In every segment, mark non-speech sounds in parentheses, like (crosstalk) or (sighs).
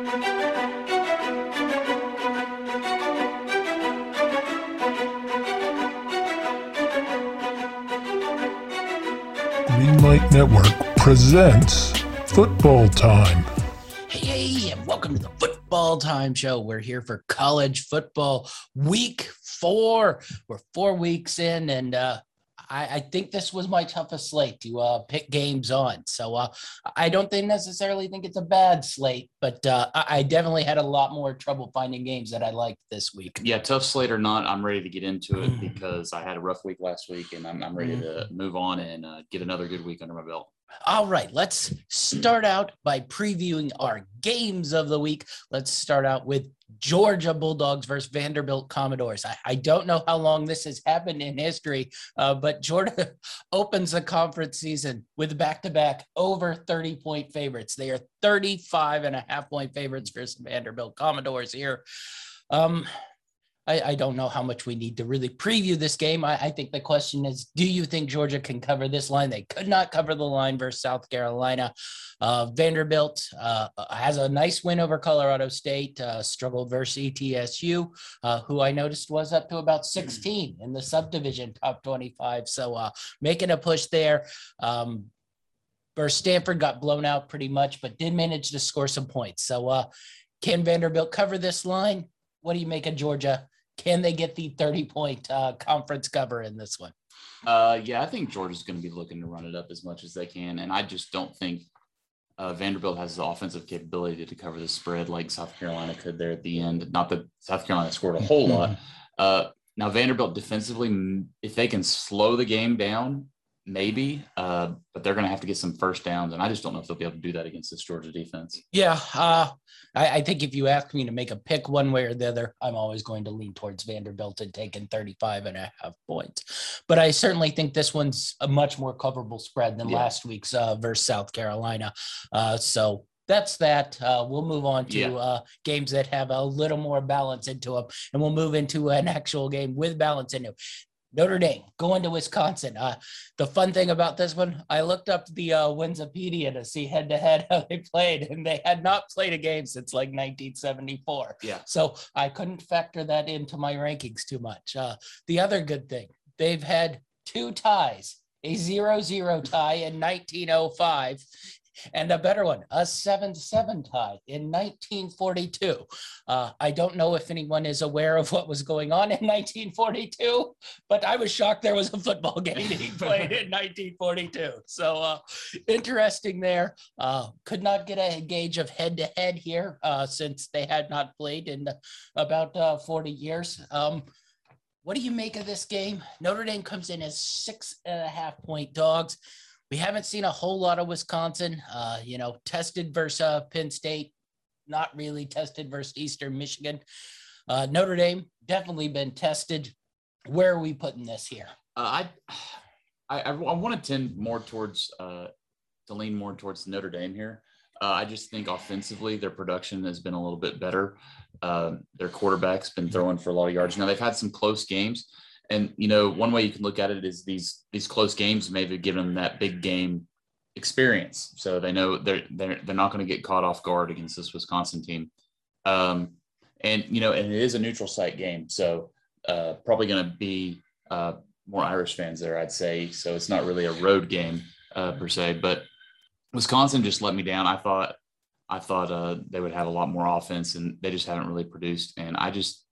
Greenlight Network presents Football Time. Hey, and welcome to the Football Time Show. We're here for college football week four. We're four weeks in, and uh, I, I think this was my toughest slate to uh, pick games on. So uh, I don't think necessarily think it's a bad slate, but uh, I, definitely had a lot more trouble finding games that I liked this week. Yeah, tough slate or not, I'm ready to get into it Mm. because I had a rough week last week, and I'm, I'm ready to move on and uh, get another good week under my belt. All right, let's start out by previewing our games of the week. Let's start out with Georgia Bulldogs versus Vanderbilt Commodores. I, I don't know how long this has happened in history, uh, but Georgia (laughs) opens the conference season with back to back over 30 point favorites. They are 35 and a half point favorites versus Vanderbilt Commodores here. Um, I, I don't know how much we need to really preview this game. I, I think the question is, do you think Georgia can cover this line? They could not cover the line versus South Carolina. Uh, Vanderbilt uh, has a nice win over Colorado State, uh, struggled versus ETSU, uh, who I noticed was up to about 16 in the subdivision top 25. So uh, making a push there. Um, versus Stanford got blown out pretty much, but did manage to score some points. So uh, can Vanderbilt cover this line? What do you make of Georgia? Can they get the 30 point uh, conference cover in this one? Uh, yeah, I think Georgia's going to be looking to run it up as much as they can, and I just don't think uh, Vanderbilt has the offensive capability to cover the spread like South Carolina could there at the end. Not that South Carolina scored a whole lot. Uh, now Vanderbilt defensively, if they can slow the game down, maybe, uh, but they're going to have to get some first downs, and I just don't know if they'll be able to do that against this Georgia defense. Yeah, uh, I, I think if you ask me to make a pick one way or the other, I'm always going to lean towards Vanderbilt and taking 35 and a half points. But I certainly think this one's a much more coverable spread than Yeah. last week's uh, versus South Carolina. Uh, so that's that. Uh, we'll move on to Yeah. uh, games that have a little more balance into them, and we'll move into an actual game with balance into. it. Notre Dame going to Wisconsin. Uh, the fun thing about this one, I looked up the uh, Winsipedia to see head to head how they played, and they had not played a game since like 1974. Yeah. So I couldn't factor that into my rankings too much. Uh, the other good thing, they've had two ties, a 0 0 tie in 1905, and a better one, a 7 7 tie in 1942. Uh, I don't know if anyone is aware of what was going on in 1942, but I was shocked there was a football (laughs) game being played in 1942. So uh, interesting there. Uh, could not get a gauge of head to head here uh, since they had not played in about uh, 40 years. Um, what do you make of this game? Notre Dame comes in as six and a half point dogs. We haven't seen a whole lot of Wisconsin. Uh, you know, tested versus uh, Penn State, not really tested versus Eastern Michigan. Uh, Notre Dame definitely been tested. Where are we putting this here? Uh, I, I, I want to tend more towards, uh, to lean more towards Notre Dame here. Uh, I just think offensively, their production has been a little bit better. Their quarterback's been throwing for a lot of yards. Now they've had some close games, and you know one way you can look at it is these these close games maybe give them that big game experience, so they know they're they're they're not going to get caught off guard against this Wisconsin team. Um, and you know, and it is a neutral site game, so uh, probably going to be uh, more Irish fans there, I'd say. So it's not really a road game uh, per se, but Wisconsin just let me down. I thought I thought uh, they would have a lot more offense, and they just haven't really produced. And I just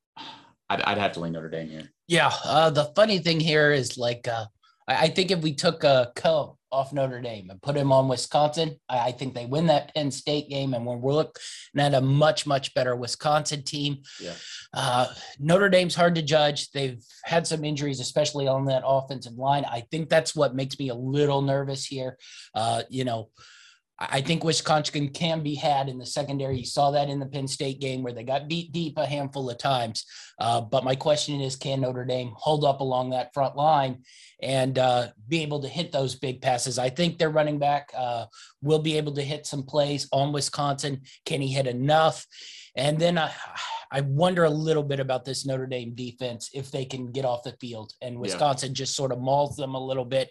I'd, I'd have to lean Notre Dame here. Yeah. Uh, the funny thing here is like, uh, I, I think if we took a Coan off Notre Dame and put him on Wisconsin, I, I think they win that Penn State game. And when we're looking at a much, much better Wisconsin team, Yeah. uh, Notre Dame's hard to judge. They've had some injuries, especially on that offensive line. I think that's what makes me a little nervous here. Uh, you know, I think Wisconsin can be had in the secondary. You saw that in the Penn State game where they got beat deep a handful of times. Uh, but my question is, can Notre Dame hold up along that front line and uh, be able to hit those big passes? I think their running back uh, will be able to hit some plays on Wisconsin. Can he hit enough? And then I, I wonder a little bit about this Notre Dame defense if they can get off the field and Wisconsin just sort of mauls them a little bit.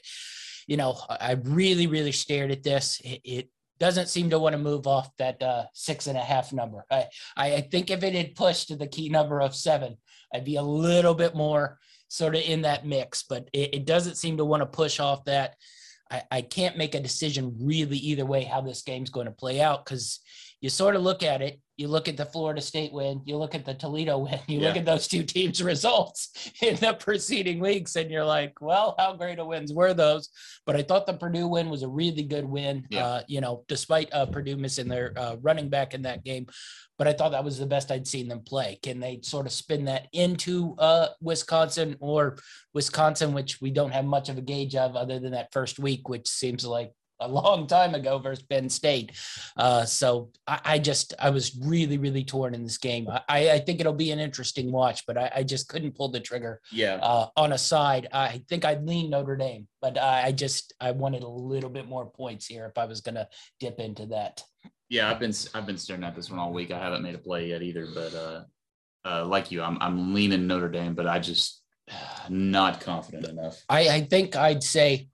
You know, I I really, really stared at this. It, it doesn't seem to want to move off that uh, six and a half number. I, I think if it had pushed to the key number of seven, I'd be a little bit more sort of in that mix, but it, it doesn't seem to want to push off that. I, I can't make a decision really either way how this game's going to play out because you sort of look at it. You look at the Florida State win, you look at the Toledo win, you yeah. look at those two teams' (laughs) results in the preceding weeks, and you're like, well, how great of wins were those? But I thought the Purdue win was a really good win. Yeah. Uh, you know, despite uh, Purdue missing their uh, running back in that game, but I thought that was the best I'd seen them play. Can they sort of spin that into uh, Wisconsin or Wisconsin, which we don't have much of a gauge of other than that first week, which seems like a long time ago versus Penn State. Uh, so I, I, just I was really really torn in this game. I, I think it'll be an interesting watch, but I, I just couldn't pull the trigger. Yeah. Uh, on a side, I think I'd lean Notre Dame, but I just I wanted a little bit more points here if I was going to dip into that. Yeah, I've been I've been staring at this one all week. I haven't made a play yet either, but uh, uh, like you, I'm I'm leaning Notre Dame, but I just (sighs) not confident enough. I, I think I'd say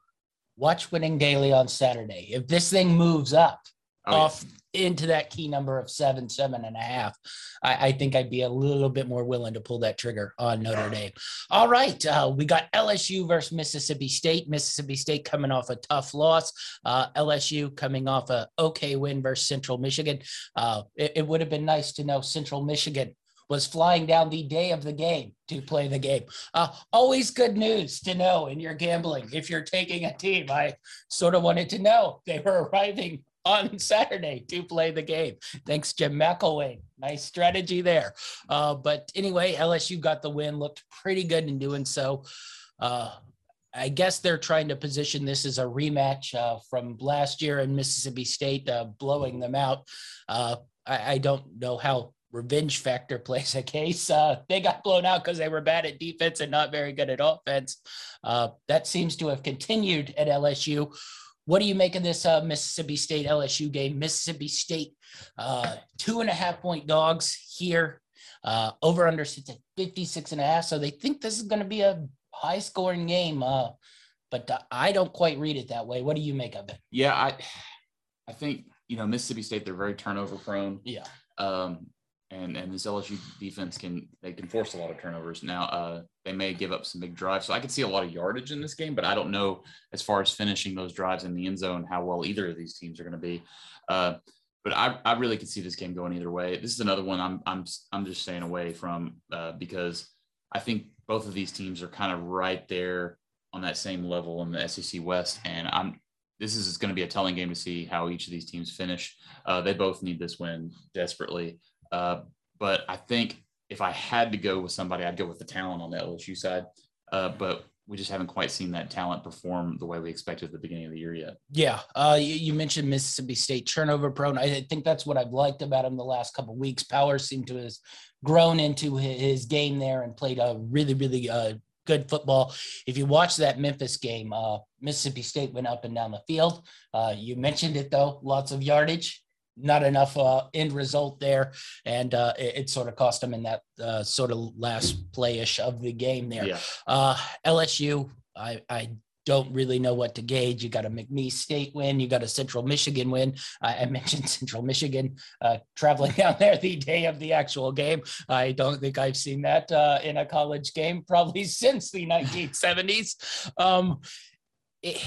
watch Winning Daily on Saturday. If this thing moves up oh, off yeah. into that key number of seven, seven and a half, I, I, think I'd be a little bit more willing to pull that trigger on Notre Dame. All right. Uh, we got LSU versus Mississippi State. Mississippi State coming off a tough loss. Uh, LSU coming off a okay win versus Central Michigan. Uh, it, it would have been nice to know Central Michigan was flying down the day of the game to play the game. Uh, always good news to know in your gambling if you're taking a team. I sort of wanted to know they were arriving on Saturday to play the game. Thanks, Jim McElwain. Nice strategy there. Uh, but anyway, LSU got the win, looked pretty good in doing so. Uh, I guess they're trying to position this as a rematch uh, from last year in Mississippi State, uh, blowing them out. Uh, I, I, don't know how revenge factor plays a case. Uh, they got blown out because they were bad at defense and not very good at offense. Uh, that seems to have continued at LSU. What do you make of this uh, Mississippi State LSU game? Mississippi State, uh, two and a half point dogs here. Uh, over under sits at 56 and a half. So they think this is going to be a high scoring game. Uh, but I don't quite read it that way. What do you make of it? Yeah, I, I think you know Mississippi State. They're very turnover prone. Yeah. Um, and and this LSU defense can they can force a lot of turnovers. Now uh, they may give up some big drives, so I could see a lot of yardage in this game, but I don't know as far as finishing those drives in the end zone how well either of these teams are going to be. Uh, but I, I really could see this game going either way. This is another one I'm I'm I'm just staying away from uh, because I think both of these teams are kind of right there on that same level in the SEC West, and I'm this is going to be a telling game to see how each of these teams finish. Uh, they both need this win desperately. Uh, but I think if I had to go with somebody, I'd go with the talent on the LSU side. Uh, but we just haven't quite seen that talent perform the way we expected at the beginning of the year yet. Yeah, uh, you, you, mentioned Mississippi State turnover prone. I think that's what I've liked about him the last couple weeks. Powers seemed to have grown into his game there and played a really, really uh, good football. If you watch that Memphis game, uh, Mississippi State went up and down the field. Uh, you mentioned it though, lots of yardage not enough uh, end result there, and uh, it, it, sort of cost them in that uh, sort of last playish of the game there. Yeah. Uh, LSU, I, I don't really know what to gauge. You got a McNeese State win, you got a Central Michigan win. I, I mentioned (laughs) Central Michigan uh, traveling (laughs) down there the day of the actual game. I don't think I've seen that uh, in a college game probably (laughs) since the 1970s. Um, it,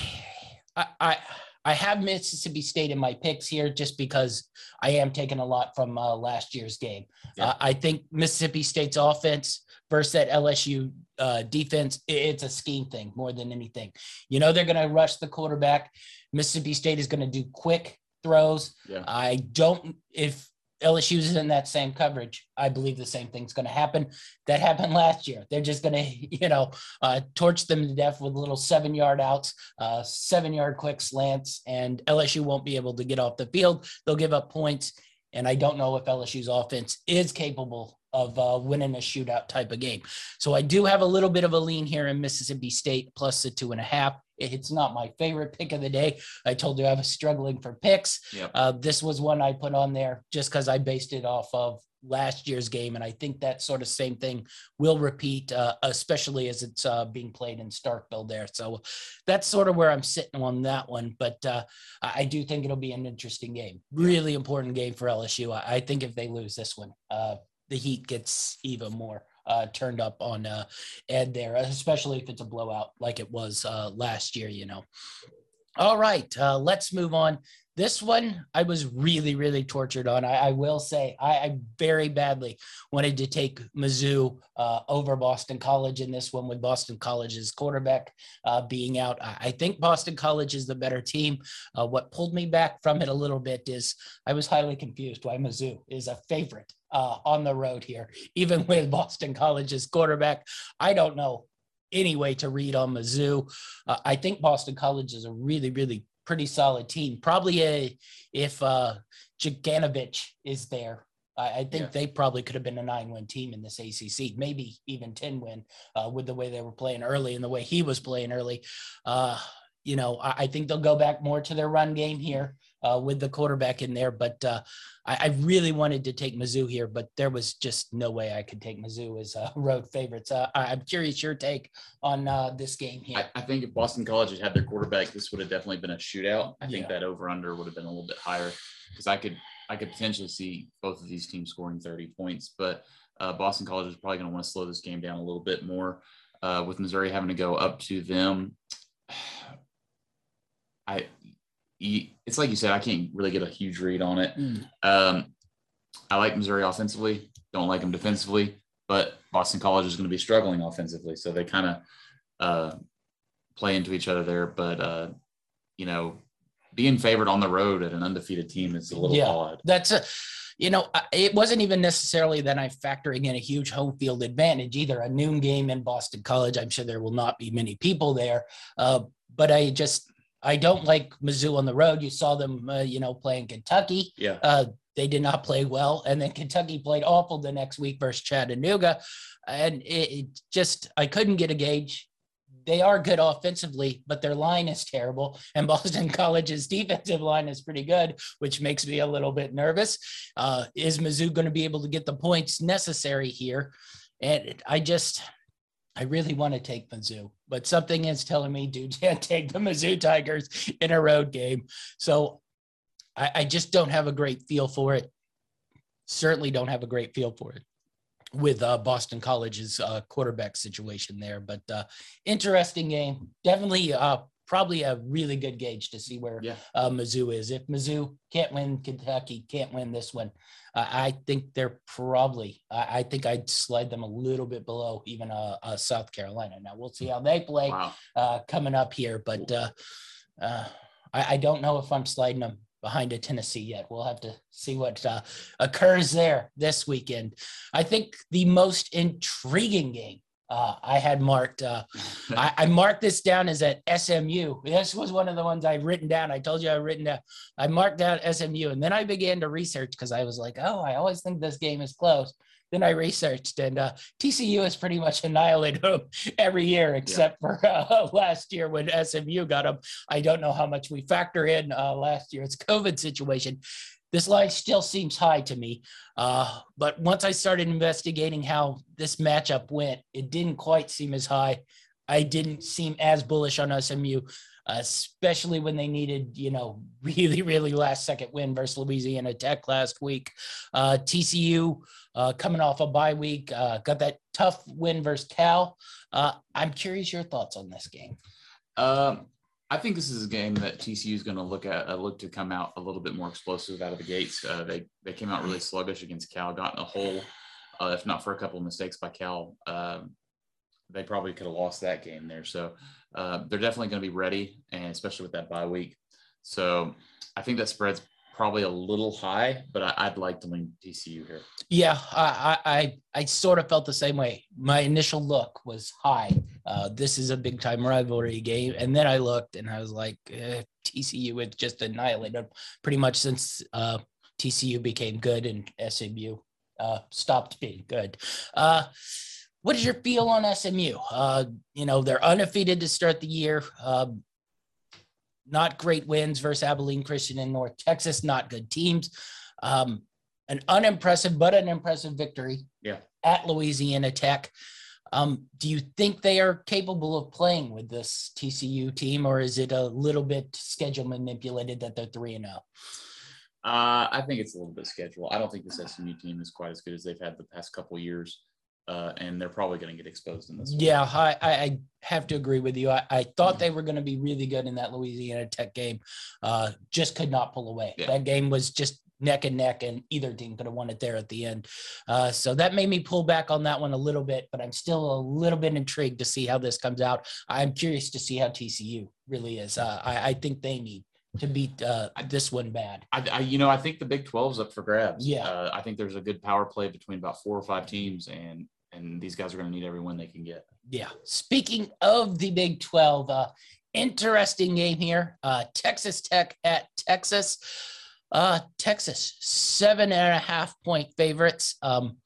I, I I have Mississippi State in my picks here just because I am taking a lot from uh, last year's game. Yeah. Uh, I think Mississippi State's offense versus that LSU uh, defense, it's a scheme thing more than anything. You know, they're going to rush the quarterback. Mississippi State is going to do quick throws. Yeah. I don't, if LSU is in that same coverage, I believe the same thing's going to happen. That happened last year. They're just going (laughs) to, you know, uh, torch them to death with little seven yard outs, uh, seven yard quick slants, and LSU won't be able to get off the field. They'll give up points. And I don't know if LSU's offense is capable of uh, winning a shootout type of game. So I do have a little bit of a lean here in Mississippi State plus the two and a half. It's not my favorite pick of the day. I told you I was struggling for picks. Yep. Uh, this was one I put on there just because I based it off of last year's game. And I think that sort of same thing will repeat, uh, especially as it's uh, being played in Starkville there. So that's sort of where I'm sitting on that one. But uh, I do think it'll be an interesting game. Really important game for LSU. I, I think if they lose this one, uh, the heat gets even more uh, turned up on uh, Ed there, especially if it's a blowout like it was uh, last year, you know. All right, uh, let's move on. This one I was really, really tortured on. I, I will say I, I very badly wanted to take Mizzou uh, over Boston College in this one with Boston College's quarterback uh, being out. I, I think Boston College is the better team. Uh, what pulled me back from it a little bit is I was highly confused why Mizzou is a favorite uh, on the road here, even (laughs) with Boston College's quarterback. I don't know any way to read on Mizzou. Uh, I think Boston College is a really, really pretty solid team. Probably a if uh Jurkovec is there. I, I think Yeah. they probably could have been a nine-win team in this ACC, maybe even ten-win uh, with the way they were playing early and the way he was playing early. Uh, you know, I, I think they'll go back more to their run game here uh, with the quarterback in there. But uh, I, I really wanted to take Mizzou here, but there was just no way I could take Mizzou as uh, (laughs) road favorites. I, I'm curious your take on uh, this game here. I, I think if Boston College had had their quarterback, this would have definitely been a shootout. I think Yeah. that over under would have been a little bit higher because I could I could potentially see both of these teams scoring 30 points. But uh, Boston College is probably going to want to slow this game down a little bit more. Uh, with Missouri having to go up to them, (sighs) I you- it's like you said, I can't really get a huge read on it. Mm. Um, I like Missouri offensively, don't like them defensively, but Boston College is going to be struggling offensively. So they kind of uh, play into each other there. But, uh, you know, being favored on the road at an undefeated team is a little Yeah. odd. That's a, you know, it wasn't even necessarily that I'm factoring in a huge home field advantage either. A noon game in Boston College, I'm sure there will not be many people there. Uh, but I just, I don't like Mizzou on the road. You saw them, uh, you know, playing Kentucky. Yeah. Uh, they did not play well, and then Kentucky played awful the next week versus Chattanooga, and it, it just I couldn't get a gauge. They are good offensively, but their line is terrible, and (laughs) Boston College's defensive line is pretty good, which makes me a little bit nervous. Uh, is Mizzou going to be able to get the points necessary here? And I just, I really want to take Mizzou, but something is telling me, (laughs) dude, can't take the Mizzou Tigers in a road game. So I, I just don't have a great feel for it. Certainly don't have a great feel for it with uh, Boston College's uh, quarterback situation there. But uh, interesting game. Definitely, uh, probably a really good gauge to see where Yeah. uh, Mizzou is. If Mizzou can't win, Kentucky can't win this one. Uh, I think they're probably. I, I think I'd slide them a little bit below even uh, uh, South Carolina. Now we'll see how they play Wow. uh, coming up here, but uh, uh, I, I don't know if I'm sliding them behind a Tennessee yet. We'll have to see what uh, occurs there this weekend. I think the most intriguing game uh, I had marked. Uh, I, I marked this down as at SMU. This was one of the ones I've written down. I told you I've written down. I marked down SMU, and then I began to research because I was like, oh, I always think this game is close. Then I researched, and uh, TCU has pretty much annihilated them every year except for (laughs) uh, last year when SMU got them. I don't know how much we factor in uh, last year's COVID situation. This line still seems high to me. Uh, but once I started investigating how this matchup went, it didn't quite seem as high. I didn't seem as bullish on SMU, especially when they needed, you know, (laughs) really, really last second win versus Louisiana Tech last week. Uh, TCU uh, coming off a bye week, uh, got that tough win versus Cal. Uh, I'm curious your thoughts on this game. Um, I think this is a game that TCU is going to look at, uh, look to come out a little bit more explosive out of the gates. Uh, they they came out really sluggish against Cal, got in a hole. Uh, if not for a couple of mistakes by Cal, um, they probably could have lost that game there. So uh, they're definitely going to be ready, and especially with that bye week. So I think that spread's probably a little high, but I, I'd like to lean TCU here. Yeah, I I I sort of felt the same way. My initial look was high. Uh, this is a big time rivalry game, and then I looked and I was like, eh, TCU had just annihilated pretty much since uh, TCU became good and SMU uh, stopped being good. Uh, what is your feel on SMU? Uh, you know, they're undefeated to start the year. Uh, not great wins versus Abilene Christian and North Texas, not good teams. Um, an unimpressive, but an impressive victory Yeah. at Louisiana Tech. Um, do you think they are capable of playing with this TCU team, or is it a little bit schedule manipulated that they're 3 and oh? 0? Uh, I think it's a little bit scheduled. I don't think this SMU team is quite as good as they've had the past couple years, uh, and they're probably going to get exposed in this. Yeah, I, I I have to agree with you. I, I thought they were going to be really good in that Louisiana Tech game. Uh, just could not pull away. Yeah. That game was just neck and neck, and either team could have won it there at the end. Uh, so that made me pull back on that one a little bit, but I'm still a little bit intrigued to see how this comes out. I'm curious to see how TCU really is. Uh, I, I think they need to beat uh, this one bad. I, I, you know, I think the Big 12's up for grabs. Yeah. Uh, I think there's a good power play between about four or five teams, and and these guys are going to need every win they can get. Yeah. Speaking of the Big 12, uh, interesting game here. Uh, Texas Tech at Texas. Uh, Texas, seven and a half point favorites. Um,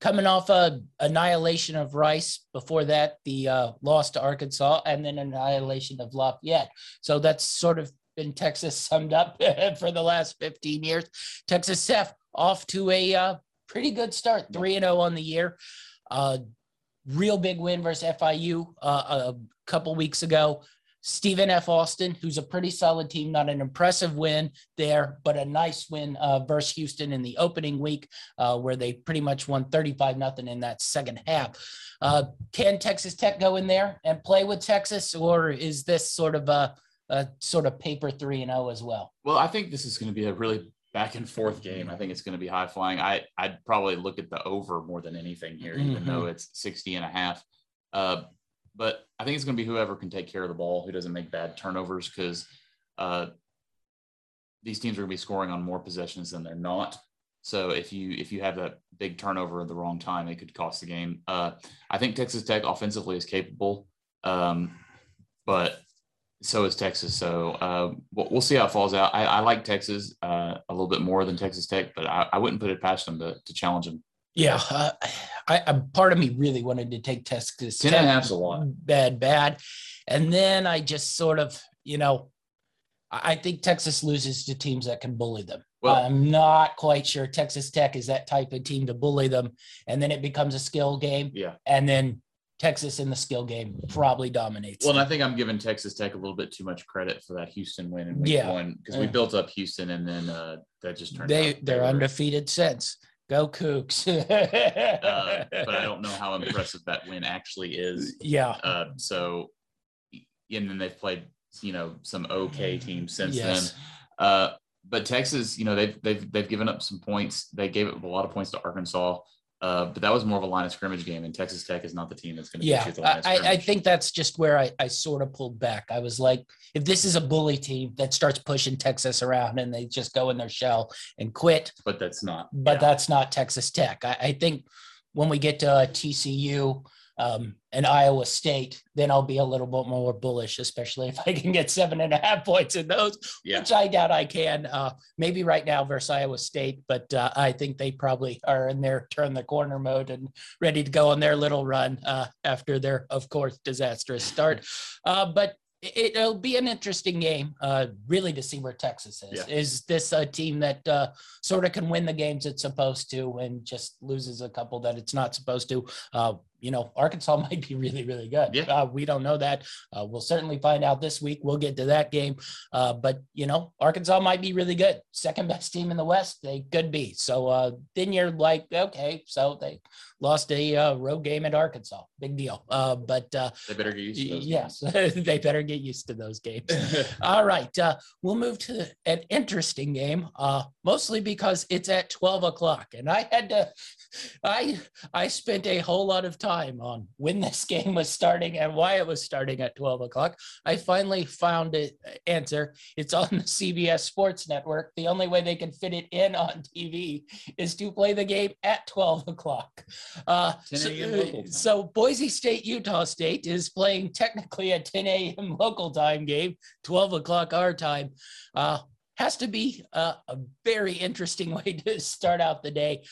coming off a annihilation of Rice. Before that, the uh, loss to Arkansas, and then annihilation of Lafayette. So that's sort of been Texas summed up (laughs) for the last 15 years. Texas Tech off to a uh, pretty good start, 3 and 0 on the year. Uh, real big win versus FIU uh, a couple weeks ago. Stephen F. Austin, who's a pretty solid team, not an impressive win there, but a nice win uh, versus Houston in the opening week, uh, where they pretty much won 35 nothing in that second half. Uh, can Texas Tech go in there and play with Texas, or is this sort of a, a sort of paper three and zero as well? Well, I think this is going to be a really back and forth game. I think it's going to be high flying. I I'd probably look at the over more than anything here, even Mhm. though it's 60 and a half. Uh, but I think it's going to be whoever can take care of the ball, who doesn't make bad turnovers, because uh, these teams are going to be scoring on more possessions than they're not. So if you if you have that big turnover at the wrong time, it could cost the game. Uh, I think Texas Tech offensively is capable, um, but so is Texas. So uh, we'll, see how it falls out. I, I like Texas uh, a little bit more than Texas Tech, but I, I wouldn't put it past them to, to challenge them. Yeah, uh, I, I part of me really wanted to take Texas. Ten and a half's a lot. bad, bad. And then I just sort of, you know, I think Texas loses to teams that can bully them. Well- I'm not quite sure Texas Tech is that type of team to bully them. And then it becomes a skill game. Yeah. And then Texas in the skill game probably dominates. Well, and. I think I'm giving Texas Tech a little bit too much credit for that Houston win in week Yeah. one because we built up Houston and then uh, that just turned they out they're undefeated since. Go Cougs. (laughs) Uh, but I don't know how impressive that win actually is. Yeah. Uh, so, and then they've played, you know, some okay teams since Yes. then. Uh, but Texas, you know, they've they've they've given up some points. They gave up a lot of points to Arkansas. Uh, but that was more of a line of scrimmage game, and Texas Tech is not the team that's going to Yeah, beat you the line of I, I think that's just where I, I sort of pulled back. I was like, if this is a bully team that starts pushing Texas around and they just go in their shell and quit, but that's not. but yeah. that's not Texas Tech. I, I think when we get to uh, TCU um, and Iowa State, then I'll be a little bit more bullish, especially if I can get seven and a half points in those, Yeah. which I doubt I can. Uh, maybe right now versus Iowa State, but uh, I think they probably are in their turn the corner mode and ready to go on their little run uh, after their, of course, disastrous start. (laughs) Uh, but it, it'll be an interesting game, uh, really, to see where Texas is. Yeah. Is this a team that uh, sort of can win the games it's supposed to and just loses a couple that it's not supposed to? Uh, you know, Arkansas (laughs) might be really, really good. Yeah. Uh, we don't know that. Uh, we'll certainly find out this week. We'll get to that game. Uh, but, you know, Arkansas might be really good. Second best team in the West. They could be. So uh, then you're like, okay, so they lost a uh, road game at Arkansas. Big deal. Uh, but uh, They better get used to those. yes, (laughs) they better get used to those games. (laughs) All right, uh, we'll move to an interesting game, uh, mostly because it's at twelve o'clock, and I had to, I I spent a whole lot of time on when this (laughs) game was starting and why it was starting at twelve o'clock. I finally found it answer. It's on the CBS Sports Network. The only way they can fit it in on TV is to play the game at twelve o'clock. Uh, so, time. so Boise State, Utah State is playing technically a 10 a.m. (laughs) local time game, 12 o'clock our time. Uh, has to be uh, a very interesting (laughs) way to start out the day.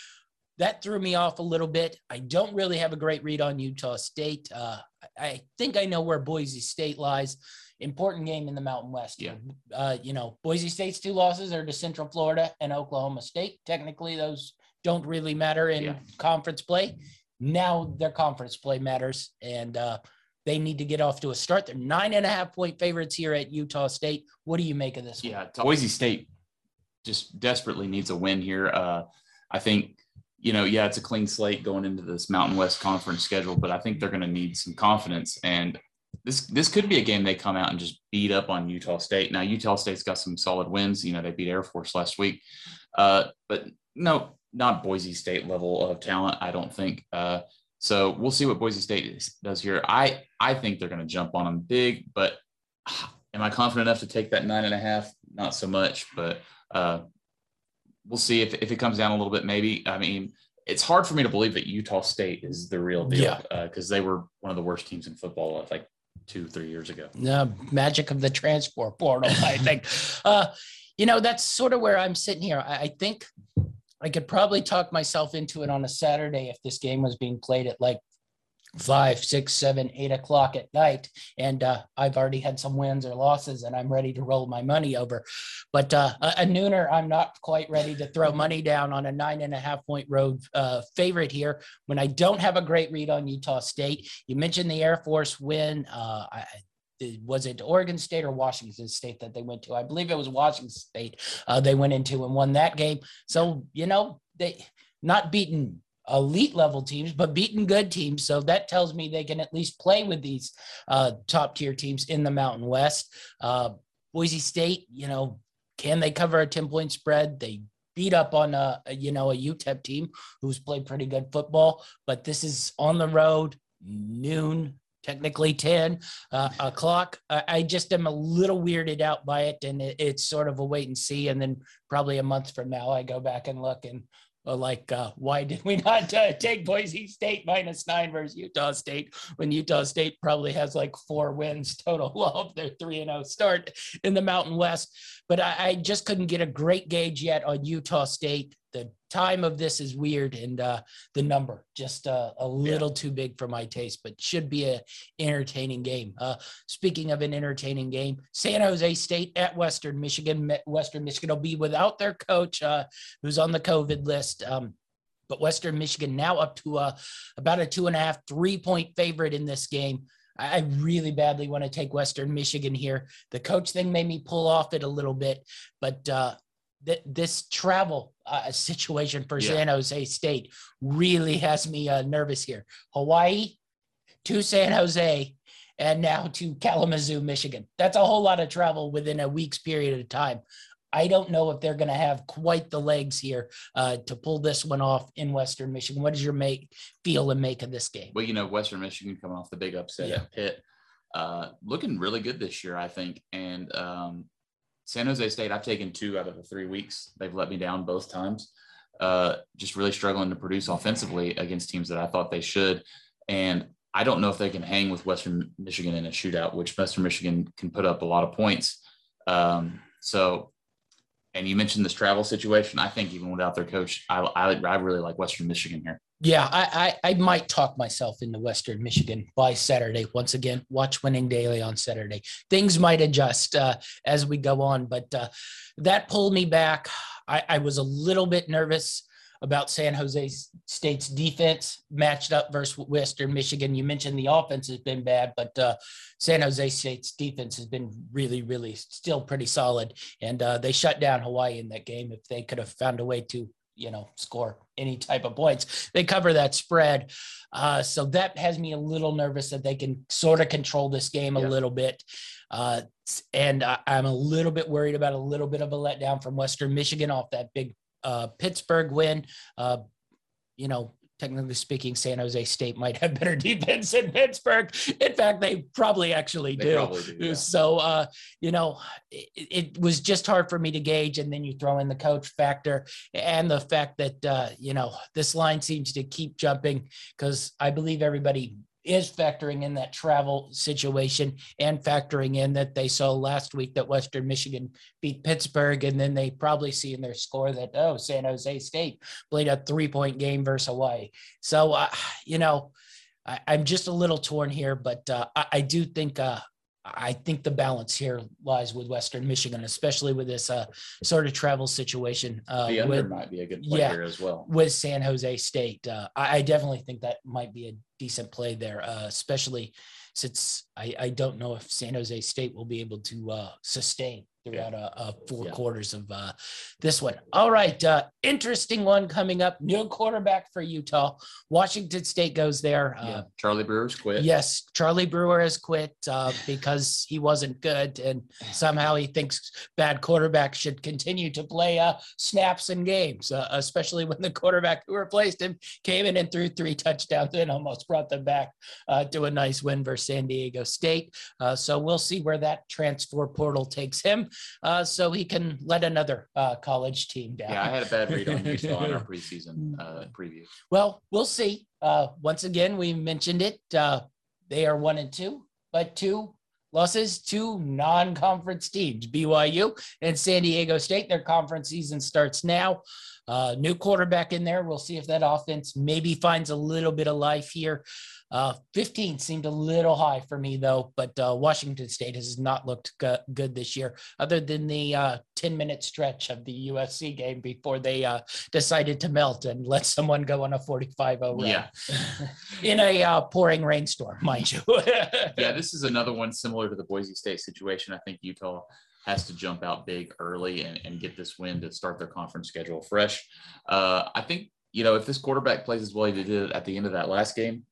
That threw me off a little bit. I don't really have a great read on Utah State. Uh, I think I know where Boise State lies. Important game in the Mountain West. Yeah. Uh, you know, Boise State's two losses are to Central Florida and Oklahoma State. Technically, those don't really matter in Yeah. conference play. Now their conference play matters, and uh, they need to get off to a start. They're nine and a half point favorites here at Utah State. What do you make of this? one? Yeah, Boise State just desperately needs a win here. Uh, I think, you know, yeah, it's a clean slate going into this Mountain West Conference schedule, but I think they're going to need some confidence. And this this could be a game they come out and just beat up on Utah State. Now, Utah State's got some solid wins. You know, they beat Air Force last week, uh, but no, not Boise State level of talent. I don't think. Uh, so we'll see what Boise State does here. I I think they're going to jump on them big, but (sighs) am I confident enough to take that nine and a half? Not so much, but uh, we'll see if, if it comes down a little bit. Maybe I mean it's hard for me to believe that Utah State is the real deal Yeah. because they were one of the worst teams in football uh, like two three years ago. the magic of the transfer portal, I think. (laughs) Uh, you know, that's sort of where I'm sitting here. I, I think I could probably talk myself into it on a Saturday if this game was being played at like five, six, seven, eight o'clock at night. And uh, I've already had some wins or losses and I'm ready to roll my money over. But uh, a, nooner, I'm not quite ready to throw money down on a nine and a half point road uh, favorite here when I don't have a great read on Utah State. You mentioned the Air Force win. Uh, I, was it Oregon State or Washington State that they went to? I believe it was Washington State. Uh, they went into and won that game. So you know they not beaten elite level teams, but beating good teams. So that tells me they can at least play with these uh, top tier teams in the Mountain West. Uh, Boise State, you know, can they cover a ten point spread? They beat up on a, a you know a UTEP team who's played pretty good football, but this is on the road noon technically 10 uh, o'clock. I, I just am a little weirded out by it, and it, it's sort of a wait and see. And then probably a month from now, I go back and look and like, uh, why did we not uh, take Boise State minus nine versus Utah State when Utah State probably has like four wins total (laughs) of their three and zero start in the Mountain West? But I, I just couldn't get a great gauge yet on Utah State. The time of this is weird, and uh, the number just uh, a little too big for my taste, but should be a entertaining game. Uh, speaking of an entertaining game, San Jose State at Western Michigan. Western Michigan will be without their coach, uh, who's on the COVID list. Um, but Western Michigan now up to uh, about a two and a half, three point favorite in this game. I I really badly want to take Western Michigan here. The coach thing made me pull off it a little bit, but uh, th- this travel uh, situation for Yeah. San Jose State really has me uh, nervous here. Hawaii to San Jose and now to Kalamazoo, Michigan. That's a whole lot of travel within a week's period of time. I don't know if they're going to have quite the legs here uh, to pull this one off in Western Michigan. What does your make feel and make of this game? Well, you know, Western Michigan coming off the big upset Yeah. at Pitt, uh, looking really good this year, I think. And um, San Jose State, I've taken two out of the three weeks. They've let me down both times. Uh, just really struggling to produce offensively against teams that I thought they should. And I don't know if they can hang with Western Michigan in a shootout, which Western Michigan can put up a lot of points. Um, so, and you mentioned this travel situation. I think even without their coach, I, I, I really like Western Michigan here. Yeah, I, I I might talk myself into Western Michigan by Saturday. Once again, watch Winning Daily on Saturday. Things might adjust uh, as we go on, but uh, that pulled me back. I, I was a little bit nervous about San Jose State's defense matched up versus Western Michigan. You mentioned the offense has been bad, but uh, San Jose State's defense has been really, really still pretty solid, and uh, they shut down Hawaii in that game. If they could have found a way to you know score any type of points. They cover that spread. Uh, so that has me a little nervous that they can sort of control this game a Yeah. little bit. Uh, and I, i'm a little bit worried about a little bit of a letdown from western michigan off that big uh, pittsburgh win. Uh, you know technically speaking san jose state might have better (laughs) defense than pittsburgh in fact they probably actually do probably do, yeah. so, uh, you know, it, it was just hard for me to gauge. And then you throw in the coach factor and the fact that, uh, you know, this line seems to keep jumping because I believe everybody is factoring in that travel situation and factoring in that they saw last week that Western Michigan beat Pittsburgh, and then they probably see in their score that oh, San Jose State played a three point game versus Hawaii. So uh, you know, I, am just a little torn here, but uh, I, I, do think uh, I think the balance here lies with Western Michigan, especially with this uh, sort of travel situation. Uh, the under with, might be a good play yeah, as well with San Jose State. Uh, I, I, definitely think that might be a decent play there, uh, especially since I, I, don't know if San Jose State will be able to uh, sustain throughout yeah. a, a, four yeah. quarters of uh, this one. All right, uh, interesting one coming up. New quarterback for Utah. Washington State goes there. Uh, yeah. Charlie Brewer's quit. Yes, Charlie Brewer has quit uh, (laughs) because he wasn't good, and somehow he thinks bad quarterbacks should continue to play uh, snaps and games, uh, especially when the quarterback who replaced him came in and threw three touchdowns and almost brought them back to a nice win versus San Diego State. so we'll see where that transfer portal takes him uh, so he can let another uh, college team down. Yeah, I had a bad read on Utah on our (laughs) preseason uh, preview. Well, we'll see. Uh, once again, we mentioned it. Uh, they are one and two, but two losses to non-conference teams, BYU and San Diego State. Their conference season starts now. Uh, new quarterback in there. We'll see if that offense maybe finds a little bit of life here. Uh, 15 seemed a little high for me though, but uh, Washington State has not looked go- good this year, other than the uh, 10 minute stretch of the USC game before they uh, decided to melt and let someone go on a 45 0 run. Yeah. (laughs) in a uh, pouring rainstorm, mind you. (laughs) yeah, this is another one similar to the Boise State situation. I think Utah has to jump out big early and, and get this win to start their conference schedule fresh. Uh, I think, you know, if this quarterback plays as well as he did at the end of that last game,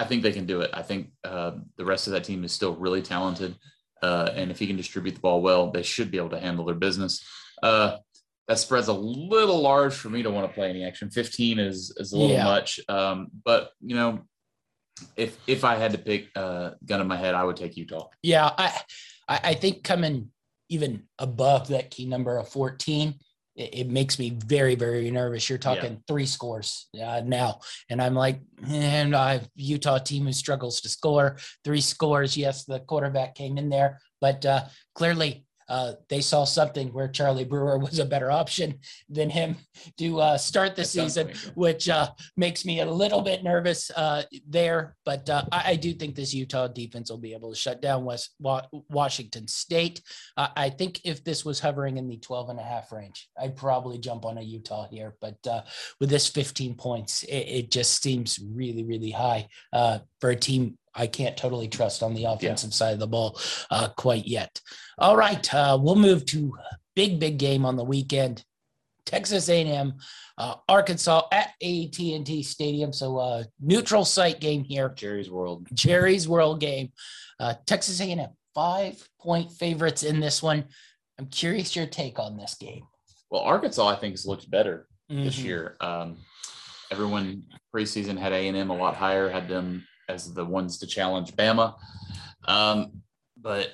I think they can do it. I think uh, the rest of that team is still really talented. Uh, and if he can distribute the ball well, they should be able to handle their business. Uh, that spread's a little large for me to want to play any action. 15 is, is a little yeah. much. Um, but, you know, if if I had to pick a uh, gun in my head, I would take Utah. Yeah, I I think coming even above that key number of 14, it, it makes me very, very nervous. You're talking yeah. three scores uh, now. And I'm like, and I Utah team who struggles to score three scores. Yes, the quarterback came in there, but uh, clearly uh, they saw something where Charlie Brewer was a better option than him to uh, start the season, which uh, makes me a little bit nervous uh, there. But uh, I, I, do think this Utah defense will be able to shut down West Washington State. I think if this was hovering in the 12 and a half range, I'd probably jump on a Utah here. But with this 15 points, it, it, just seems really, really high for a team I can't totally trust on the offensive yeah. side of the ball uh, quite yet. All right, uh, we'll move to big big game on the weekend. Texas A&M, uh, Arkansas at AT&T Stadium. So uh, neutral site game here. Jerry's World. Jerry's World game. Uh, Texas A&M five point favorites in this one. I'm curious your take on this game. Well, Arkansas I think has looked better mm-hmm. this year. Um, everyone preseason had A&M a lot higher, had them as the ones to challenge Bama. Um, but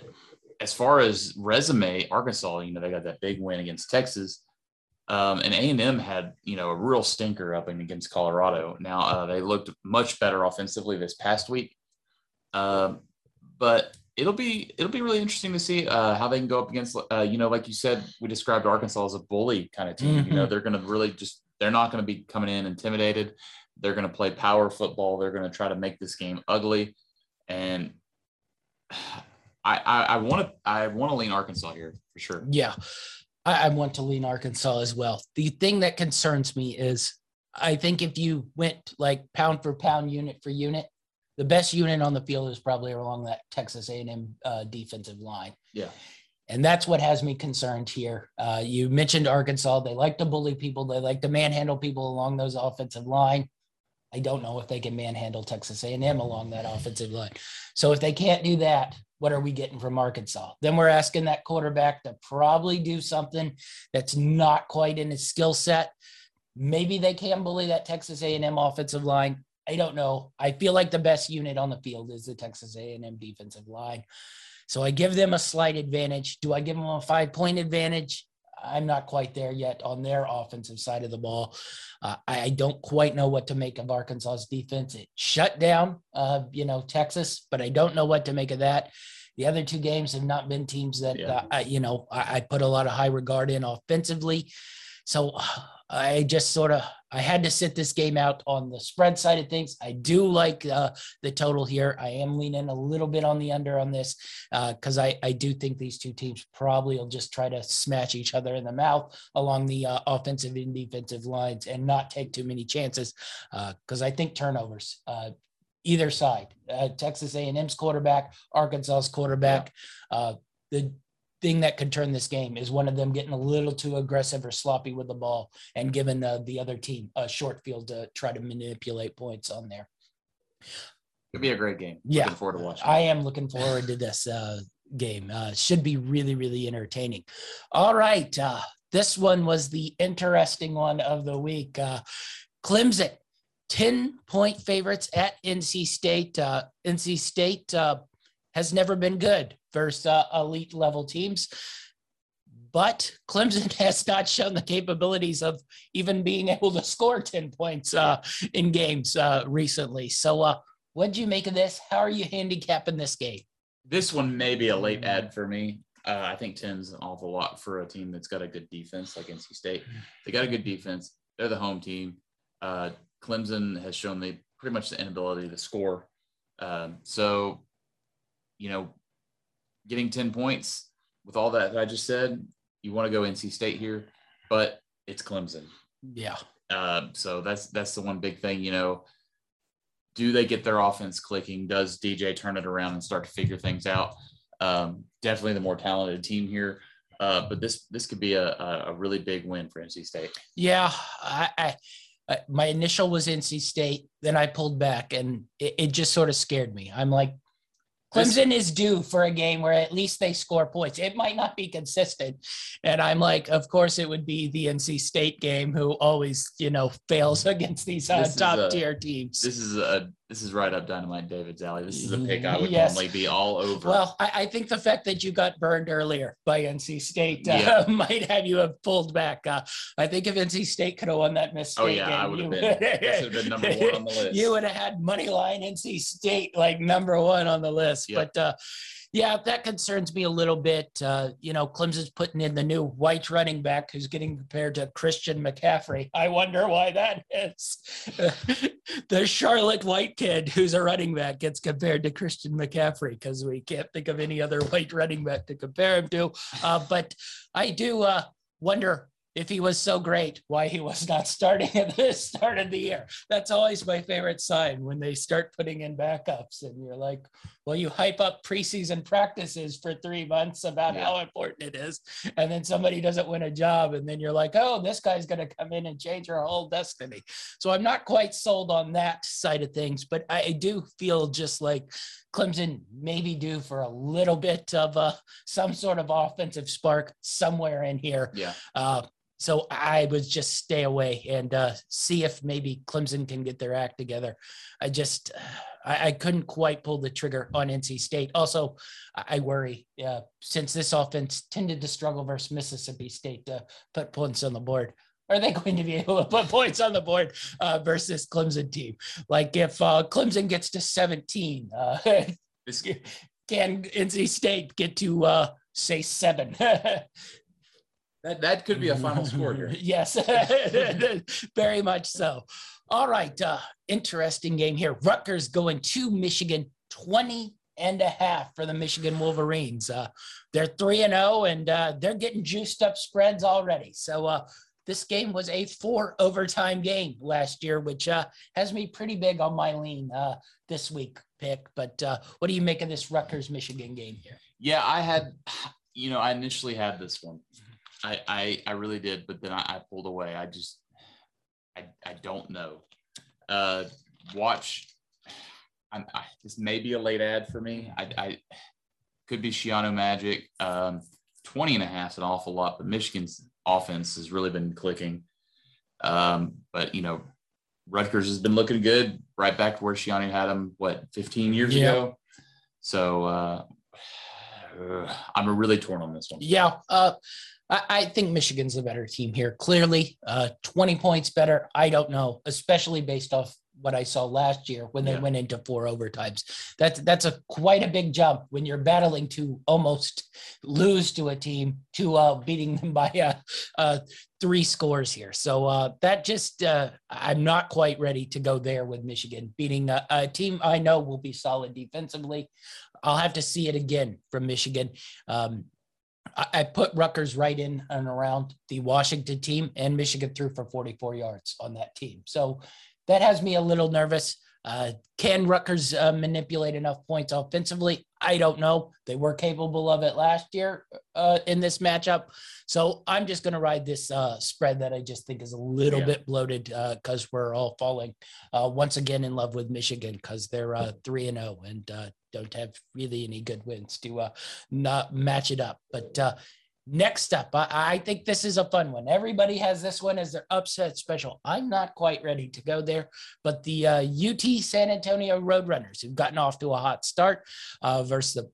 as far as resume, Arkansas, you know, they got that big win against Texas. Um, and A&M had, you know, a real stinker up against Colorado. Now uh, they looked much better offensively this past week. Um, but it'll be it'll be really interesting to see uh, how they can go up against, uh, you know, like you said, we described Arkansas as a bully kind of team. Mm-hmm. You know, mm-hmm. they're going to really just they're not going to be coming in intimidated. They're going to play power football. They're going to try to make this game ugly. And (sighs) I want to I want to lean Arkansas here for sure. Yeah, I, I want to lean Arkansas as well. The thing that concerns me is I think if you went like pound for pound, unit for unit, the best unit on the field is probably along that Texas A&M uh, defensive line. Yeah. And that's what has me concerned here. Uh, you mentioned Arkansas. They like to bully people. They like to manhandle people along those offensive line. I don't know if they can manhandle Texas A&M mm-hmm. along that offensive line. So if they can't do that, what are we getting from Arkansas? Then we're asking that quarterback to probably do something that's not quite in his skill set. Maybe they can bully that Texas A&M offensive line. I don't know. I feel like the best unit on the field is the Texas A&M defensive line. So I give them a slight advantage. Do I give them a five point advantage? I'm not quite there yet on their offensive side of the ball. Uh, I, I, don't quite know what to make of Arkansas's defense. It shut down, uh, you know, Texas, but I don't know what to make of that. The other two games have not been teams that, yeah. uh, I, you know, I, I, put a lot of high regard in offensively. So I just sort of I had to sit this game out on the spread side of things. I do like uh, the total here. I am leaning a little bit on the under on this because uh, I I do think these two teams probably will just try to smash each other in the mouth along the uh, offensive and defensive lines and not take too many chances because uh, I think turnovers uh, either side. Uh, Texas A&M's quarterback, Arkansas's quarterback. Uh, the thing that could turn this game is one of them getting a little too aggressive or sloppy with the ball and giving uh, the other team a short field to try to manipulate points on there. It'll be a great game. Yeah, looking forward to watching. I am looking forward to this uh, game. Uh, should be really, really entertaining. All right, uh, this one was the interesting one of the week. Uh, Clemson, ten point favorites at NC State. Uh, NC State uh, has never been good versus uh, elite level teams. But Clemson (laughs) has not shown the capabilities of even being able to score 10 points uh, in games uh, recently. So, uh, what do you make of this? How are you handicapping this game? This one may be a late ad for me. Uh, I think 10's an awful lot for a team that's got a good defense like NC State. They got a good defense. They're the home team. Uh, Clemson has shown they pretty much the inability to score. Um, so you know, getting 10 points with all that I just said, you want to go NC State here, but it's Clemson. Yeah. Uh, so that's that's the one big thing, you know. Do they get their offense clicking? Does DJ turn it around and start to figure things out? Um, definitely the more talented team here. Uh, but this this could be a, a really big win for NC State. Yeah, I, I, my initial was NC State, then I pulled back, and it, it just sort of scared me. I'm like, Clemson is due for a game where at least they score points. It might not be consistent. And I'm like, of course, it would be the NC State game who always, you know, fails (laughs) against these uh, top a, tier teams. This is a this is right up Dynamite David's alley. This is a pick I would yes. normally be all over. Well, I, I, think the fact that you got burned earlier by NC State uh, yeah. (laughs) might have you have pulled back. Uh, I think if NC State could have won that mistake, oh yeah, I would have been. This would have been number one on the (laughs) list. You would have had money line NC State like number one on the list. Yep. But uh, yeah, that concerns me a little bit. Uh, you know, Clemson's putting in the new white running back who's getting compared to Christian McCaffrey. (laughs) I wonder why that is. (laughs) the Charlotte White kid who's a running back gets compared to Christian McCaffrey because we can't think of any other white running back to compare him to. Uh, but I do uh, wonder if he was so great, why he was not starting at the start of the year. That's always my favorite sign when they start putting in backups and you're like, well, you hype up preseason practices for three months about yeah. how important it is. And then somebody doesn't win a job. And then you're like, oh, this guy's going to come in and change our whole destiny. So I'm not quite sold on that side of things, but I do feel just like Clemson maybe due for a little bit of a, some sort of offensive spark somewhere in here. Yeah. Uh, so I would just stay away and uh, see if maybe Clemson can get their act together. I just I, I couldn't quite pull the trigger on NC State. Also, I, worry uh, since this offense tended to struggle versus Mississippi State to put points on the board. Are they (laughs) going to be able to put points on the board uh, versus Clemson team? Like if uh, Clemson gets to 17, uh, (laughs) can NC State get to uh, say seven? (laughs) That that could be a final score here. (laughs) yes, (laughs) very much so. All right, uh, interesting game here. Rutgers going to Michigan 20 and a half for the Michigan Wolverines. Uh, they're 3 and 0 and uh, they're getting juiced up spreads already. So uh, this game was a four overtime game last year, which uh, has me pretty big on my lean uh, this week pick. But uh, what do you make of this Rutgers Michigan game here? Yeah, I had, you know, I initially had this one. I, I, I really did, but then I, I pulled away. I just, I, I don't know. Uh, watch. I, I, this may be a late ad for me. I, I could be Schiano Magic. Um, 20 and a half is an awful lot, but Michigan's offense has really been clicking. Um, but you know, Rutgers has been looking good, right back to where Schiano had them, what, 15 years yeah. ago. So uh, I'm really torn on this one. Yeah. Uh, I, I think Michigan's the better team here. Clearly, uh, 20 points better. I don't know, especially based off what I saw last year when they Yeah. went into four overtimes. That's that's a quite a big jump when you're battling to almost lose to a team to uh, beating them by uh, uh, three scores here. So uh, that just uh, I'm not quite ready to go there with Michigan beating a, a team I know will be solid defensively. I'll have to see it again from Michigan. Um, I, put Rutgers right in and around the Washington team, and Michigan threw for 44 yards on that team. So that has me a little nervous. Uh, can Rutgers uh, manipulate enough points offensively? I don't know. They were capable of it last year uh, in this matchup. So I'm just going to ride this uh, spread that I just think is a little Yeah. bit bloated because we're all falling uh, once again in love with Michigan because they're uh, 3 and 0 and uh, don't have really any good wins to uh, not match it up. But uh, next up, I, I think this is a fun one. Everybody has this one as their upset special. I'm not quite ready to go there, but the uh, UT San Antonio Roadrunners who've gotten off to a hot start uh, versus the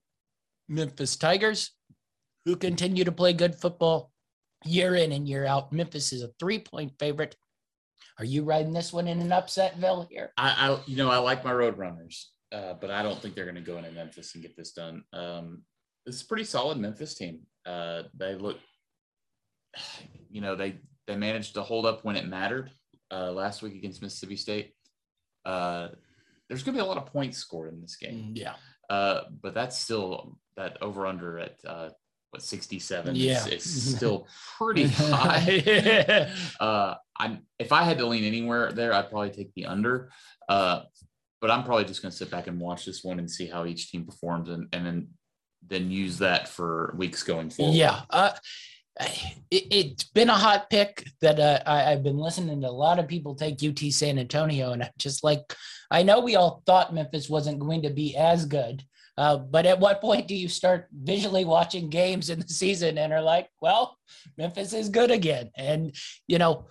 Memphis Tigers, who continue to play good football year in and year out. Memphis is a three point favorite. Are you riding this one in an upset, Bill? Here, I, I you know, I like my Roadrunners, uh, but I don't think they're going to go into Memphis and get this done. Um, it's a pretty solid Memphis team. Uh, they look, you know, they they managed to hold up when it mattered uh, last week against Mississippi State. Uh, there's going to be a lot of points scored in this game, yeah, uh, but that's still that over under at uh, what 67. Yeah. it's, it's (laughs) still pretty (laughs) high. (laughs) uh, I'm if I had to lean anywhere there, I'd probably take the under. Uh, but I'm probably just going to sit back and watch this one and see how each team performs, and and then then use that for weeks going forward. Yeah. Uh, it, it's been a hot pick that uh, I, I've been listening to a lot of people take UT San Antonio, and I'm just like, I know we all thought Memphis wasn't going to be as good. Uh, but at what point do you start visually watching games in the season and are like, well, Memphis is good again? And, you know,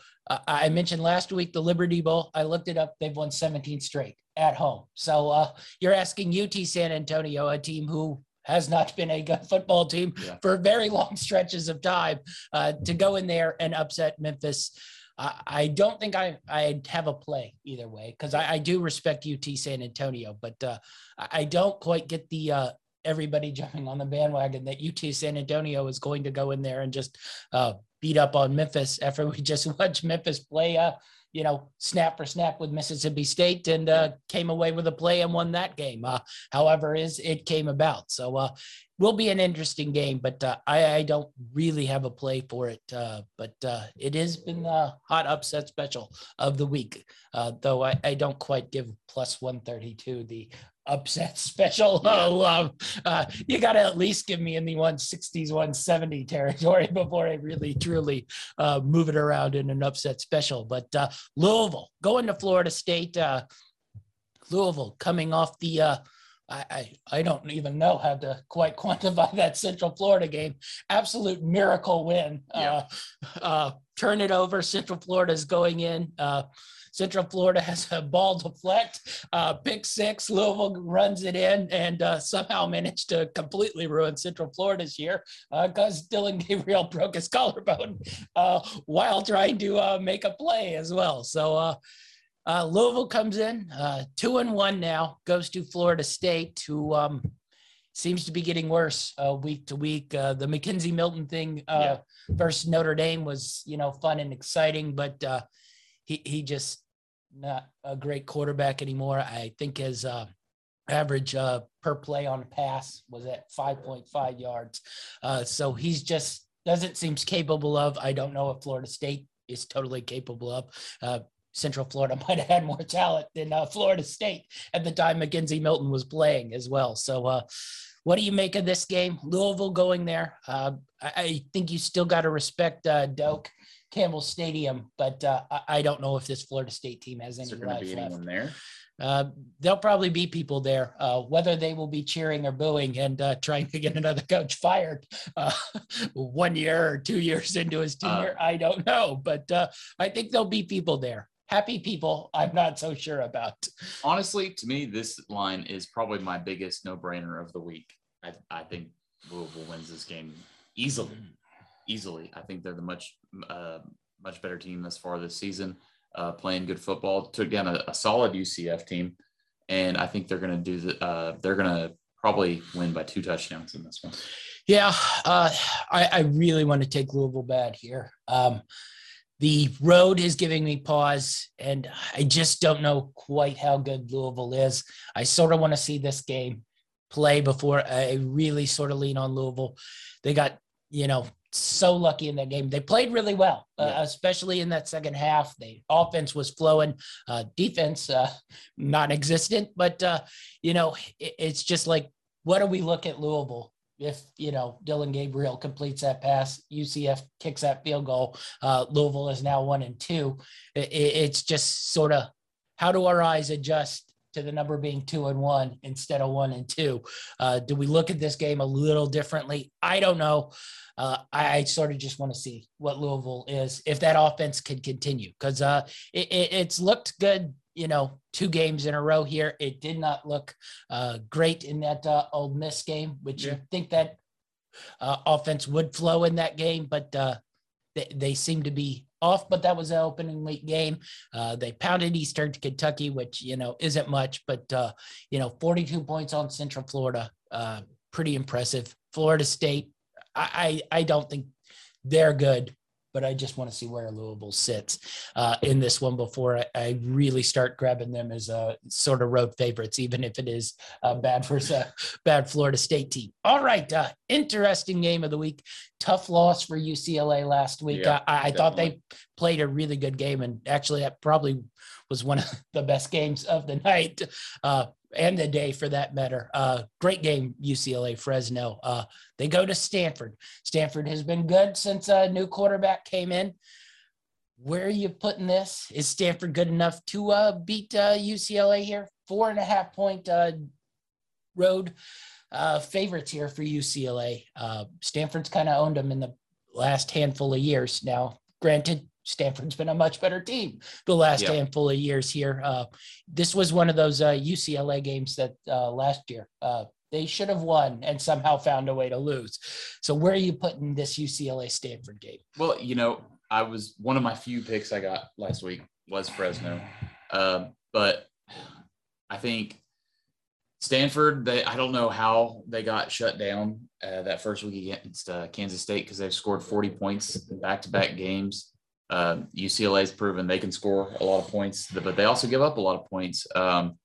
I mentioned last week the Liberty Bowl. I looked it up. They've won 17 straight at home. So uh, you're asking UT San Antonio, a team who has not been a good football team Yeah. for very long stretches of time, uh, to go in there and upset Memphis. I, I don't think I I have a play either way because I, I do respect UT San Antonio, but uh, I I don't quite get the uh, everybody jumping on the bandwagon that UT San Antonio is going to go in there and just uh, beat up on Memphis after we just (laughs) watched Memphis play, uh, you know, snap for snap with Mississippi State and uh, came away with a play and won that game. Uh, however, is it came about. So uh, will be an interesting game, but uh, I, I don't really have a play for it. Uh, but uh, it has been the hot upset special of the week, uh, though I, I don't quite give plus 132 the upset (laughs) special Yeah. love. Uh, you got to at least give me in the 160s, 170 territory (laughs) before I really truly uh, move it around in an upset special. But uh, Louisville going to Florida State. Uh, Louisville coming off the uh, I, I I don't even know how to quite (laughs) quantify that Central Florida game. Absolute miracle win. Yeah. Uh, uh, turn it over. Central Florida is going in. Uh, Central Florida has a ball deflect, uh, pick six. Louisville runs it in and uh, somehow managed to completely ruin Central Florida's year because Dillon Gabriel (laughs) broke his collarbone uh, while trying to uh, make a play as well. So uh, uh, Louisville comes in uh, two and one now, goes to Florida State, who um, seems to be getting worse uh, week to week. Uh, the McKenzie Milton thing uh, versus Notre Dame was, you know, fun and exciting, but uh, he he just not a great quarterback anymore. I think his uh, average uh, per play on a pass was at 5.5 yards. Uh, so he's just doesn't seems capable of. I don't know if Florida State is totally capable of. Uh, Central Florida (laughs) might have had more talent than uh, Florida State at the time McKenzie Milton was playing as well. So, uh, what do you make of this game? Louisville going there. I, I think you still got to respect Doak Campbell Stadium, but uh, I, don't know if this Florida State team has Is any there life be left. there? Uh, there'll probably be people there. Uh, whether they will be cheering or booing and uh, trying to get another (laughs) coach fired uh, (laughs) one year or two years into his tenure, I don't know. But uh, I think there'll be people there. Happy people, I'm not so sure about. Honestly, to me, this line is probably my biggest no-brainer of the week. I, I think Louisville wins this game easily. Easily. I think they're the much uh, much better team thus far this season, uh, playing good football. Took down a, a, solid UCF team, and I think they're going to do the. Uh, they're going to probably win by two touchdowns in this one. Yeah, uh, I, I, really want to take Louisville bad here. Um, the road is giving me pause, and I just don't know quite how good Louisville is. I sort of want to see this game play before I really sort of lean on Louisville. They got, you know, so lucky in that game. They played really well, uh, yeah. uh, especially in that second half. The offense was flowing, uh, defense uh, non-existent. But uh, you know, it, it's just like, what do we look at Louisville? If you know Dillon Gabriel completes that pass, UCF kicks that field goal. Uh, Louisville is now one and two. It, it's just sort of how do our eyes adjust to the number being two and one instead of one and two. Uh, do we look at this game a little differently? I don't know. Uh, I, I, sort of just want to see what Louisville is if that offense can continue because uh, it, it, it's looked good. You know, two games in a row here. It did not look uh, great in that uh, Ole Miss game, which yeah. you think that uh, offense would flow in that game, but they, they seem to be off, but that was an opening week game. Uh, they pounded Eastern to Kentucky, which, you know, isn't much, but, uh, you know, 42 points on Central Florida. Uh, pretty impressive. Florida State, I, I, I don't think they're good but I just want to see where Louisville sits uh, in this one before I, I, really start grabbing them as a sort of road favorites, even if it is uh, bad for a bad Florida State team. All right, uh, interesting game of the week. Tough loss for UCLA last week. Yeah, I, I thought they played a really good game, and actually, that probably was one of (laughs) the best games of the night. Uh, and the day for that matter. Uh, great game, UCLA Fresno. Uh, they go to Stanford. Stanford has been good since a new quarterback came in. Where are you putting this? Is Stanford good enough to uh, beat uh, UCLA here? Four and a half point uh, road uh, favorites here for UCLA. Stanford's kind of owned them in the last handful of years. Now, granted, Stanford's been a much better team the last yeah. handful of years here. Uh, this was one of those uh, UCLA games that uh, last year uh, they should have won and somehow found a way to lose. So where are you putting this UCLA Stanford game? Well, you know, I was one of my few picks I got last week was Fresno, um, but I think Stanford. They I don't know how they got shut down uh, that first week against uh, Kansas State because they've scored 40 points in back-to-back games. Uh, UCLA's proven they can score a lot of points, but they also give up a lot of points. Um,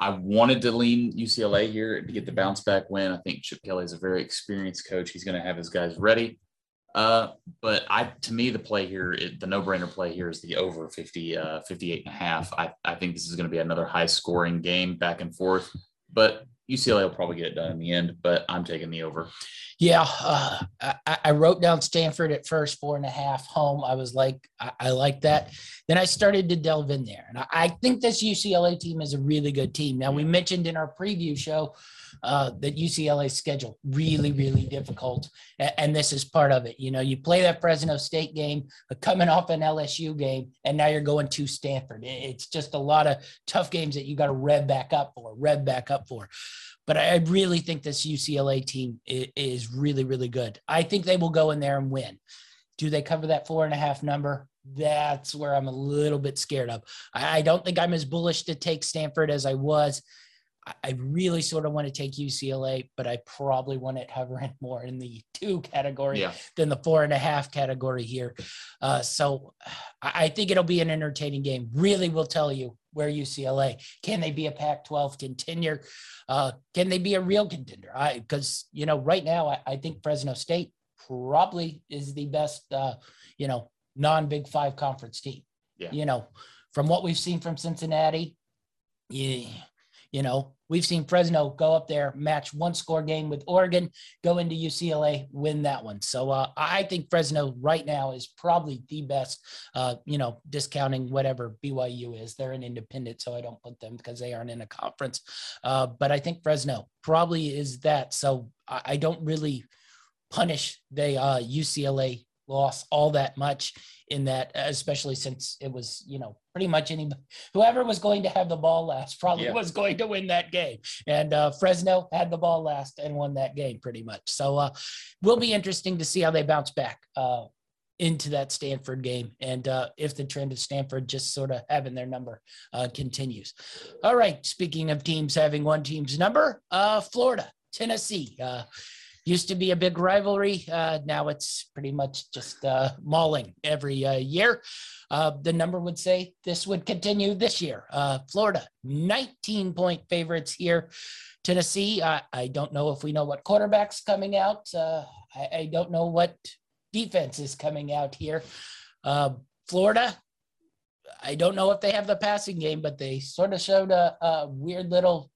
I wanted to lean UCLA here to get the bounce back win. I think Chip Kelly is a very experienced coach. He's going to have his guys ready. Uh, but I, to me, the play here, it, the no-brainer play here is the over 50, uh, 58 and a half. I, I think this is going to be another high scoring game back and forth, but UCLA will probably get it done in the end, but I'm taking the over. Yeah, uh, I, I, wrote down Stanford at first, four and a half home. I was like, I, I like that. Then I started to delve in there, and I, I, think this UCLA team is a really good team. Now we mentioned in our preview show uh, that UCLA's schedule really, really difficult, and, and, this is part of it. You know, you play that Fresno State game, coming off an LSU game, and now you're going to Stanford. It's just a lot of tough games that you got to rev back up for, rev back up for. But I really think this UCLA team is really, really good. I think they will go in there and win. Do they cover that four and a half number? That's where I'm a little bit scared of. I don't think I'm as bullish to take Stanford as I was. I really sort of want to take UCLA, but I probably want it hovering (laughs) more in the two category yeah. than the four and a half category here. Uh, so I think it'll be an entertaining game. Really will tell you where UCLA can they be a Pac-12 contender? Uh, can they be a real contender? I because you know right now I, I, think Fresno State probably is the best uh, you know non-Big Five conference team. Yeah. You know from what we've seen from Cincinnati, yeah you know, we've seen Fresno go up there, match one score game with Oregon, go into UCLA, win that one. So uh, I think Fresno right now is probably the best, uh, you know, discounting whatever BYU is. They're an independent, so I don't put them because they aren't in a conference. Uh, but I think Fresno probably is that. So I, I don't really punish the UCLA uh, loss all that much in that, especially since it was, you know, pretty much any whoever was going to have the ball last probably Yeah. was going to win that game. And uh, Fresno had the ball last and won that game pretty much. So uh, will be interesting to see how they bounce back uh, into that Stanford game and uh, if the trend of Stanford just sort of having their number uh, continues. All right. Speaking of teams having one team's number, uh, Florida, Tennessee. Used to be a big rivalry. Uh, now it's pretty much just uh, mauling every uh, year. Uh, the number would say this would continue this year. Uh, Florida, 19 point favorites here. Tennessee, I, don't know if we know what quarterback's coming out. Uh, I, I don't know what defense is coming out here. Florida, I don't know if they have the passing game, but they sort of showed a, a weird little,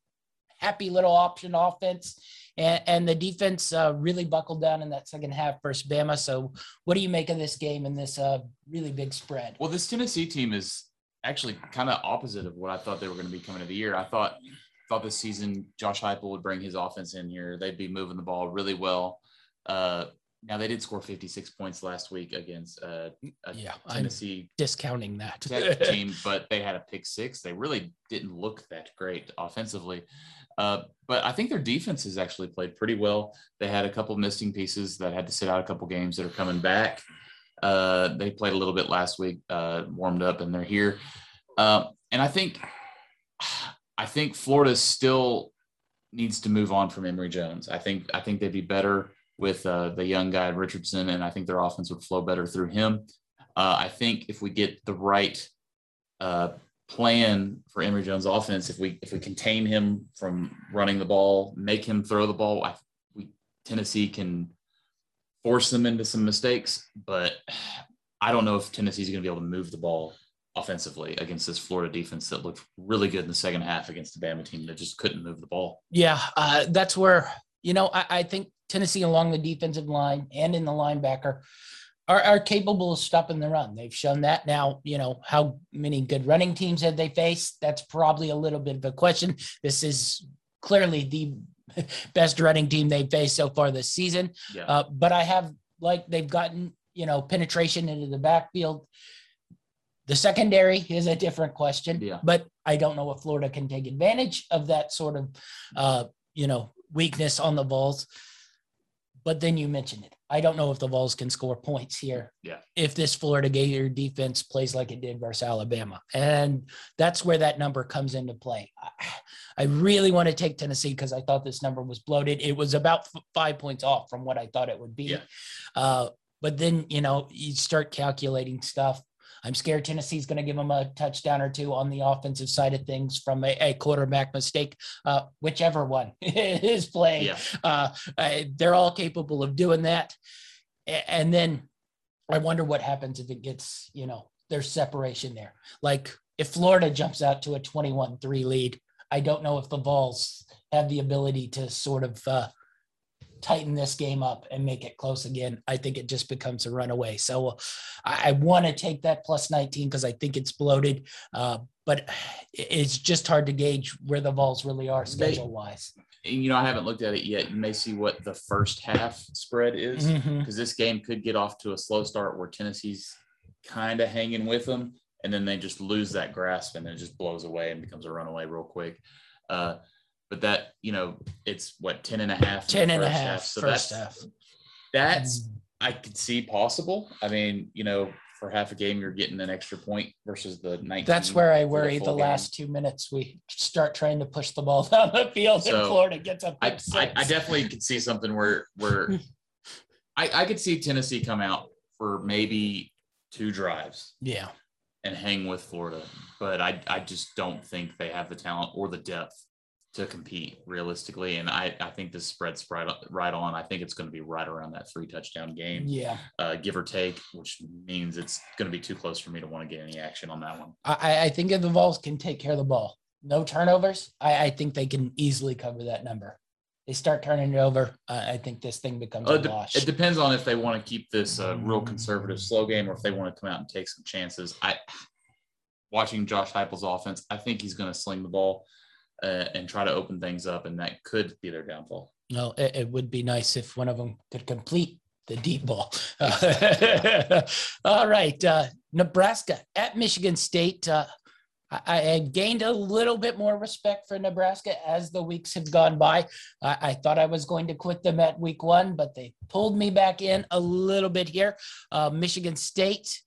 happy little option offense. And, and the defense uh, really buckled down in that second half versus Bama. So, what do you make of this game and this uh, really big spread? Well, this Tennessee team is actually kind of opposite of what I thought they were going to be coming to the year. I thought thought this season Josh Heupel would bring his offense in here. They'd be moving the ball really well. Uh, now they did score 56 points last week against uh, a Yeah, I'm Tennessee discounting that. Team, but they had a pick six. They really didn't look that great offensively. Uh, but I think their defense has actually played pretty well. They had a couple missing pieces that had to sit out a couple games that are coming back. Uh, they played a little bit last week, uh, warmed up, and they're here. Uh, and I think, I think Florida still needs to move on from Emory Jones. I think I think they'd be better with uh, the young guy Richardson, and I think their offense would flow better through him. Uh, I think if we get the right uh, plan for Emory Jones' offense, if we if we contain him from running the ball, make him throw the ball, I, we Tennessee can force them into some mistakes. But I don't know if Tennessee's going to be able to move the ball offensively against this Florida defense that looked really good in the second half against the Bama team that just couldn't move the ball. Yeah, uh, that's where you know I, I think Tennessee along the defensive line and in the linebacker are, are capable of stopping the run. They've shown that. Now, you know how many good running teams have they faced? That's probably a little bit of a question. This is clearly the (laughs) best running team they've faced so far this season. Yeah. Uh, but I have like they've gotten you know penetration into the backfield. The secondary is a different question, Yeah. but I don't know if Florida can take advantage of that sort of, uh, you know, weakness on the Vols. But then you mentioned it. I don't know if the Vols can score points here. Yeah. If this Florida Gator defense plays like it did versus Alabama, and that's where that number comes into play. I- I really want to take Tennessee because I thought this number was bloated. It was about f- five points off from what I thought it would be. Yeah. Uh, but then you know you start calculating stuff. I'm scared Tennessee's going to give them a touchdown or two on the offensive side of things from a, a quarterback mistake, uh, whichever one (laughs) is playing. Yeah. Uh, uh, they're all capable of doing that. And then I wonder what happens if it gets, you know, there's separation there. Like if Florida jumps out to a 21 3 lead, I don't know if the Vols have the ability to sort of uh, tighten this game up and make it close again. I think it just becomes a runaway. So I, I want to take that plus 19 because I think it's bloated. Uh, but it's just hard to gauge where the Vols really are schedule wise. You know, I haven't looked at it yet. You may see what the first half spread is. Because this game could get off to a slow start where Tennessee's kind of hanging with them, and then they just lose that grasp and then it just blows away and becomes a runaway real quick. Uh, but that, you know, it's what 10 and a half. 10 and a half So first that's, half. that's, I could see possible. I mean, you know, for half a game, you're getting an extra point versus the 19. That's where I worry the game. last two minutes we start trying to push the ball (laughs) down the field and So, Florida gets up. I, I, I definitely could see something where where (laughs) I, I could see Tennessee come out for maybe two drives yeah. and hang with Florida, but I I just don't think they have the talent or the depth to compete realistically. And I I think this spread's right right on. I think it's going to be right around that three touchdown game, Yeah. uh, give or take, which means it's going to be too close for me to want to get any action on that one. I, I think if the Vols can take care of the ball, no turnovers, I, I think they can easily cover that number. They start turning it over. Uh, I think this thing becomes Uh, a it de- wash. it depends on if they want to keep this uh, real conservative slow game or if they want to come out and take some chances. I watching Josh Heupel's offense, I think he's going to sling the ball uh, and try to open things up, and that could be their downfall. No, it, it would be nice if one of them could complete the deep ball. (laughs) all right. Uh, Nebraska at Michigan State. Uh, I, I gained a little bit more respect for Nebraska as the weeks have gone by. I, I, thought I was going to quit them at week one, but they pulled me back in a little bit here. Uh, Michigan State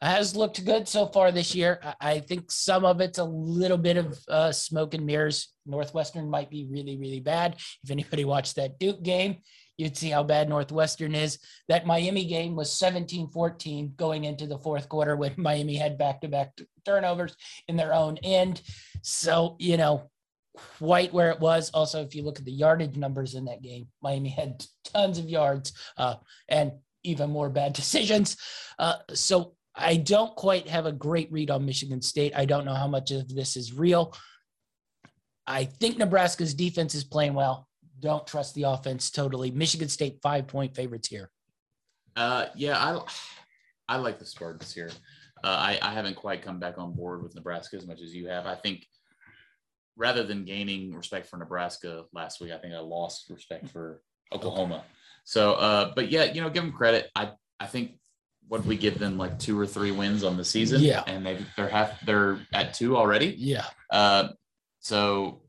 has looked good so far this year. I, think some of it's a little bit of uh, smoke and mirrors. Northwestern might be really, really bad. If anybody watched that Duke game, you'd see how bad Northwestern is. That Miami game was 17 14 going into the fourth quarter when (laughs) Miami had back to back turnovers in their own end. So, you know, quite where it was. Also, if you look at the yardage numbers in that game, Miami had tons of yards uh, and even more bad (laughs) decisions. Uh, so I don't quite have a great read on Michigan State. I don't know how much of this is real. I think Nebraska's defense is playing well don't trust the offense totally. Michigan State five point favorites here. Uh, yeah, I I like the Spartans here. Uh, I, I haven't quite come back on board with Nebraska as much as you have. I think rather than gaining respect for Nebraska last week, I think I lost respect for Oklahoma. So, uh, but yeah, you know, give them credit. I I think what we give them like two or three wins on the season. Yeah, and they they're half they're at two already. Yeah. Uh, so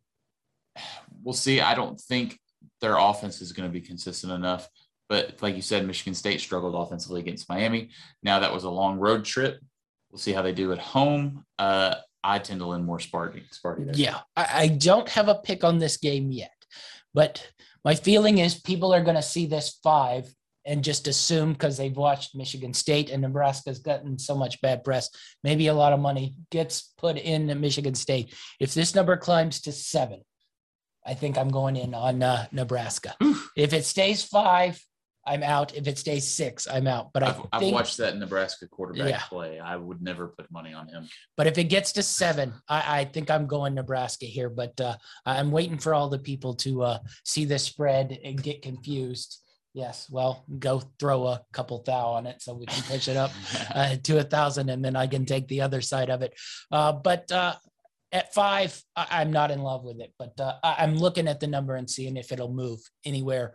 we'll see. I don't think their offense is going to be consistent enough. But like you said, Michigan State struggled offensively against Miami. Now that was a long road trip. We'll see how they do at home. Uh, I tend to lean more Sparty. Sparty there. Yeah, I, I don't have a pick on this game yet, but my feeling is people are going to see this five and just assume because they've watched Michigan State and Nebraska's gotten so much bad press, maybe a lot of money gets put in Michigan State. If this number climbs to seven, I think I'm going in on uh, Nebraska. if it stays five, I'm out. If it stays six, I'm out. But I've, I have watched that Nebraska quarterback yeah. play. I would never put money on him. But if it gets to seven, I, I think I'm going Nebraska here. But uh, I'm waiting for all the people to uh, see the spread and get confused. Yes, well, go throw a couple thou on it so we can push it up (laughs) uh, to a thousand, and then I can take the other side of it. Uh, but uh, at five, I, am not in love with it, but uh, I'm looking at the number and seeing if it'll move anywhere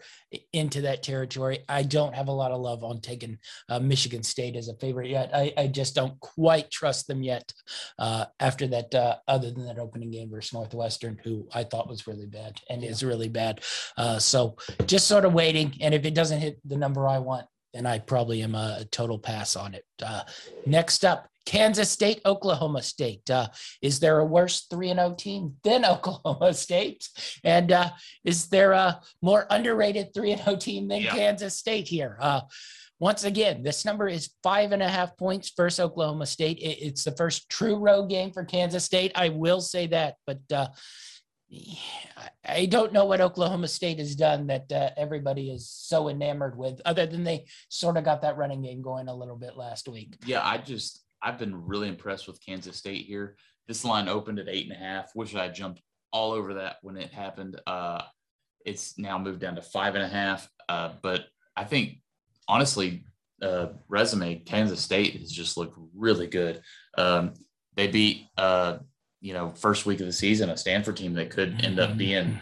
into that territory. I don't have a lot of love on taking uh, Michigan State as a favorite yet. I, I, just don't quite trust them yet uh, after that, uh, other than that opening game versus Northwestern, who I thought was really bad and is really bad. Uh, so just sort of waiting. And if it doesn't hit the number I want, then I probably am a total pass on it. Uh, next up, Kansas State, Oklahoma State. Uh, is there a worse 3 0 team than (laughs) Oklahoma State? And uh, is there a more underrated 3 0 team than yeah. Kansas State here? Uh, once again, this number is five and a half points versus Oklahoma State. It, it's the first true road game for Kansas State. I will say that, but uh, I don't know what Oklahoma State has done that uh, everybody is so enamored with, other than they sort of got that running game going a little bit last week. Yeah, I just I've been really impressed with Kansas State here. This line opened at eight and a half. Wish I jumped all over that when it happened. Uh, it's now moved down to five and a half. Uh, but I think honestly, uh, resume Kansas State has just looked really good. Um, they beat, uh, you know, first week of the season a Stanford team that could end up being,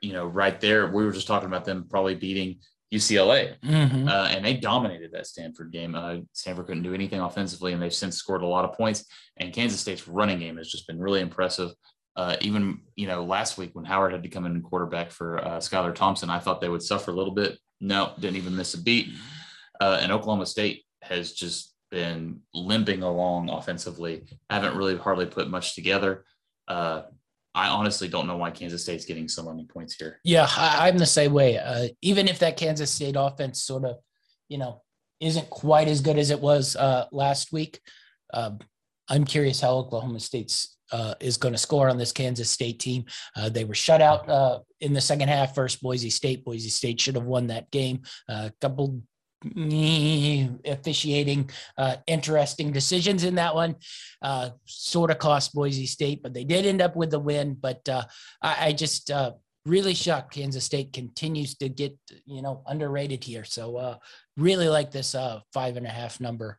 you know, right there. We were just talking about them probably beating UCLA, mm-hmm. uh, and they dominated that Stanford game. Uh, Stanford couldn't do anything offensively, and they've since scored a lot of points. And Kansas State's running game has just been really impressive. Uh, even you know last week when Howard had to come in and quarterback for uh, Skylar Thompson, I thought they would suffer a little bit. No, didn't even miss a beat. Uh, and Oklahoma State has just been limping along offensively. Haven't really hardly put much together. I honestly don't know why Kansas State's getting so many points here. Yeah, I, am the same way. Uh, even if that Kansas State offense sort of, you know, isn't quite as good as it was uh, last week, uh, I'm curious how Oklahoma State's uh, is going to score on this Kansas State team. Uh, they were shut out uh, in the second half versus Boise State. Boise State should have won that game. A couple officiating uh, interesting decisions in that one. Uh, sort of cost Boise State, but they did end up with the win. But uh, I, I, just uh, really shocked Kansas State continues to get you know underrated here. So uh, really like this uh, five and a half number.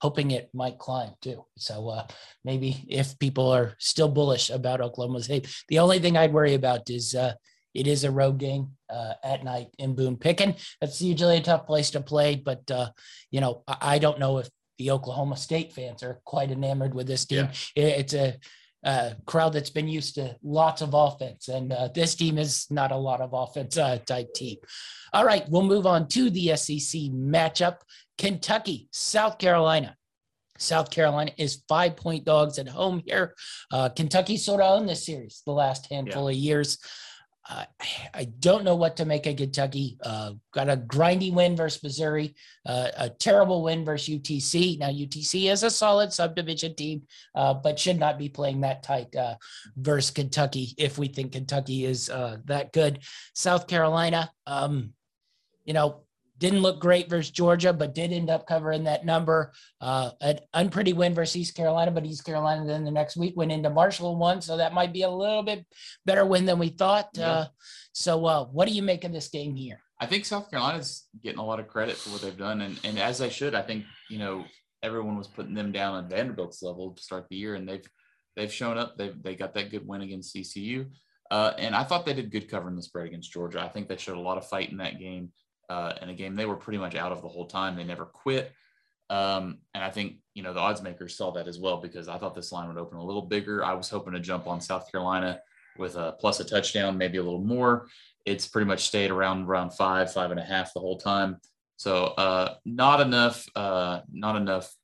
hoping it might climb too. So maybe if people are still bullish about Oklahoma State, the only thing I'd worry about is It is a road game uh, at night in Boone Pickens. That's usually a tough place to play, but uh, you know I, I, don't know if the Oklahoma State fans are quite enamored with this team. Yeah. It, it's a uh, crowd that's been used to lots of offense, and uh, this team is not a lot of offense uh, type team. All right, we'll move on to the SEC matchup: Kentucky, South Carolina. South Carolina is five point dogs at home here. Uh, Kentucky sort of owned this series the last handful yeah. of years. Uh, I don't know what to make of Kentucky. Uh, got a grindy win versus Missouri, uh, a terrible win versus UTC. Now, UTC is a solid subdivision team, uh, but should not be playing that tight uh, versus Kentucky if we think Kentucky is uh, that good. South Carolina, um, you know, didn't look great versus Georgia, but did end up covering that number. Uh, an unpretty win versus East Carolina, but East Carolina then the next week went into Marshall one, so that might be a little bit better win than we thought. Yeah. Uh, so, uh, what do you make of this game here? I think South Carolina's getting a lot of credit for what they've done, and and as they should. I think you know everyone was putting them down on Vanderbilt's level to start the year, and they've they've shown up. They they got that good win against ECU. Uh, and I thought they did good covering the spread against Georgia. I think they showed a lot of fight in that game uh, in a game. They were pretty much out of the whole time. They never quit. Um, and I think, you know, the odds makers saw that as well because I thought this line would open a little bigger. I was hoping to jump on South Carolina with a plus a touchdown, maybe a little more. It's pretty much stayed around around five, five and a half the whole time. So uh, not enough, uh, not enough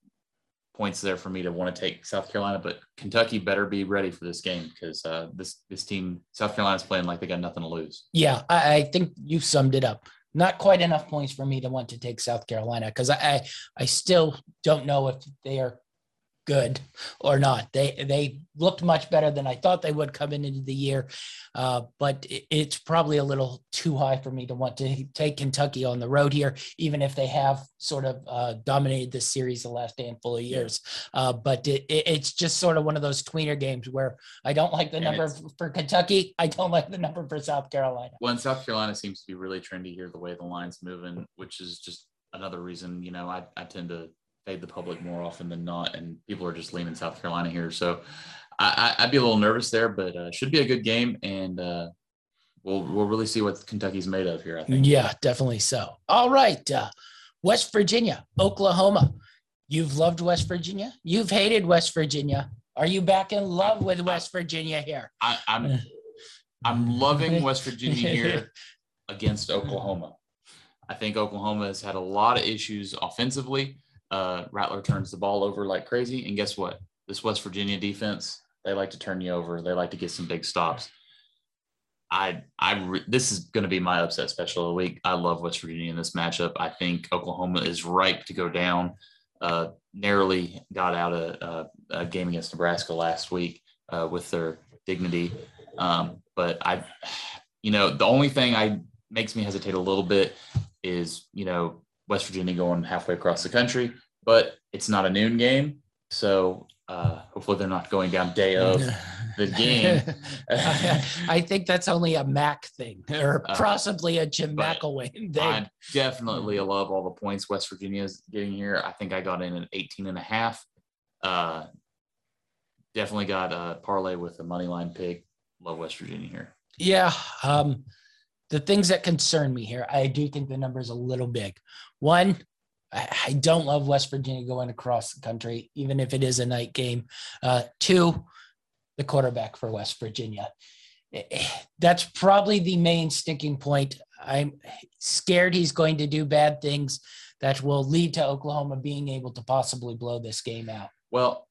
points there for me to want to take South Carolina, but Kentucky better be ready for this game because uh, this this team, South Carolina's playing like they got nothing to lose. Yeah, I, I think you summed it up not quite enough points for me to want to take South Carolina because I, I, I still don't know if they are good or not. They they looked much better than I thought they would coming into the year, uh, but it, it's probably a little too high for me to want to take Kentucky on the road here, even if they have sort of uh, dominated this series the last handful of years. Uh, but it, it, it's just sort of one of those tweener games where I don't like the and number for Kentucky. I don't like the number for South Carolina. Well, and South Carolina seems to be really trendy here the way the line's moving, which is just another reason, you know, I, I tend to fade the public more often than not, and people are just leaning South Carolina here. So I, would be a little nervous there, but uh, should be a good game, and uh, we'll we'll really see what Kentucky's made of here. I think. Yeah, definitely so. All right, uh, West Virginia, Oklahoma. You've loved West Virginia. You've hated West Virginia. Are you back in love with West Virginia here? I, I'm I'm loving West Virginia here against Oklahoma. I think Oklahoma has had a lot of issues offensively uh, Rattler turns the ball over like crazy. And guess what? This West Virginia defense, they like to turn you over. They like to get some big stops. I, I, re- this is going to be my upset special of the week. I love West Virginia in this matchup. I think Oklahoma is ripe to go down. Uh, narrowly got out a, a, a, game against Nebraska last week uh, with their dignity. Um, but I, you know, the only thing I makes me hesitate a little bit is, you know, West Virginia going halfway across the country, but it's not a noon game. So uh, hopefully they're not going down day of (laughs) the game. I think that's only a Mac thing or uh, possibly a Jim McElwain thing. I definitely love all the points West Virginia is getting here. I think I got in at 18 and a half. Uh, definitely got a parlay with the money line pick. Love West Virginia here. Yeah. Um, the things that concern me here, I do think the number is a little big. One, I don't love West Virginia going across the country, even if it is a night game. Uh, two, the quarterback for West Virginia. That's probably the main sticking point. I'm scared he's going to do bad things that will lead to Oklahoma being able to possibly blow this game out. Well,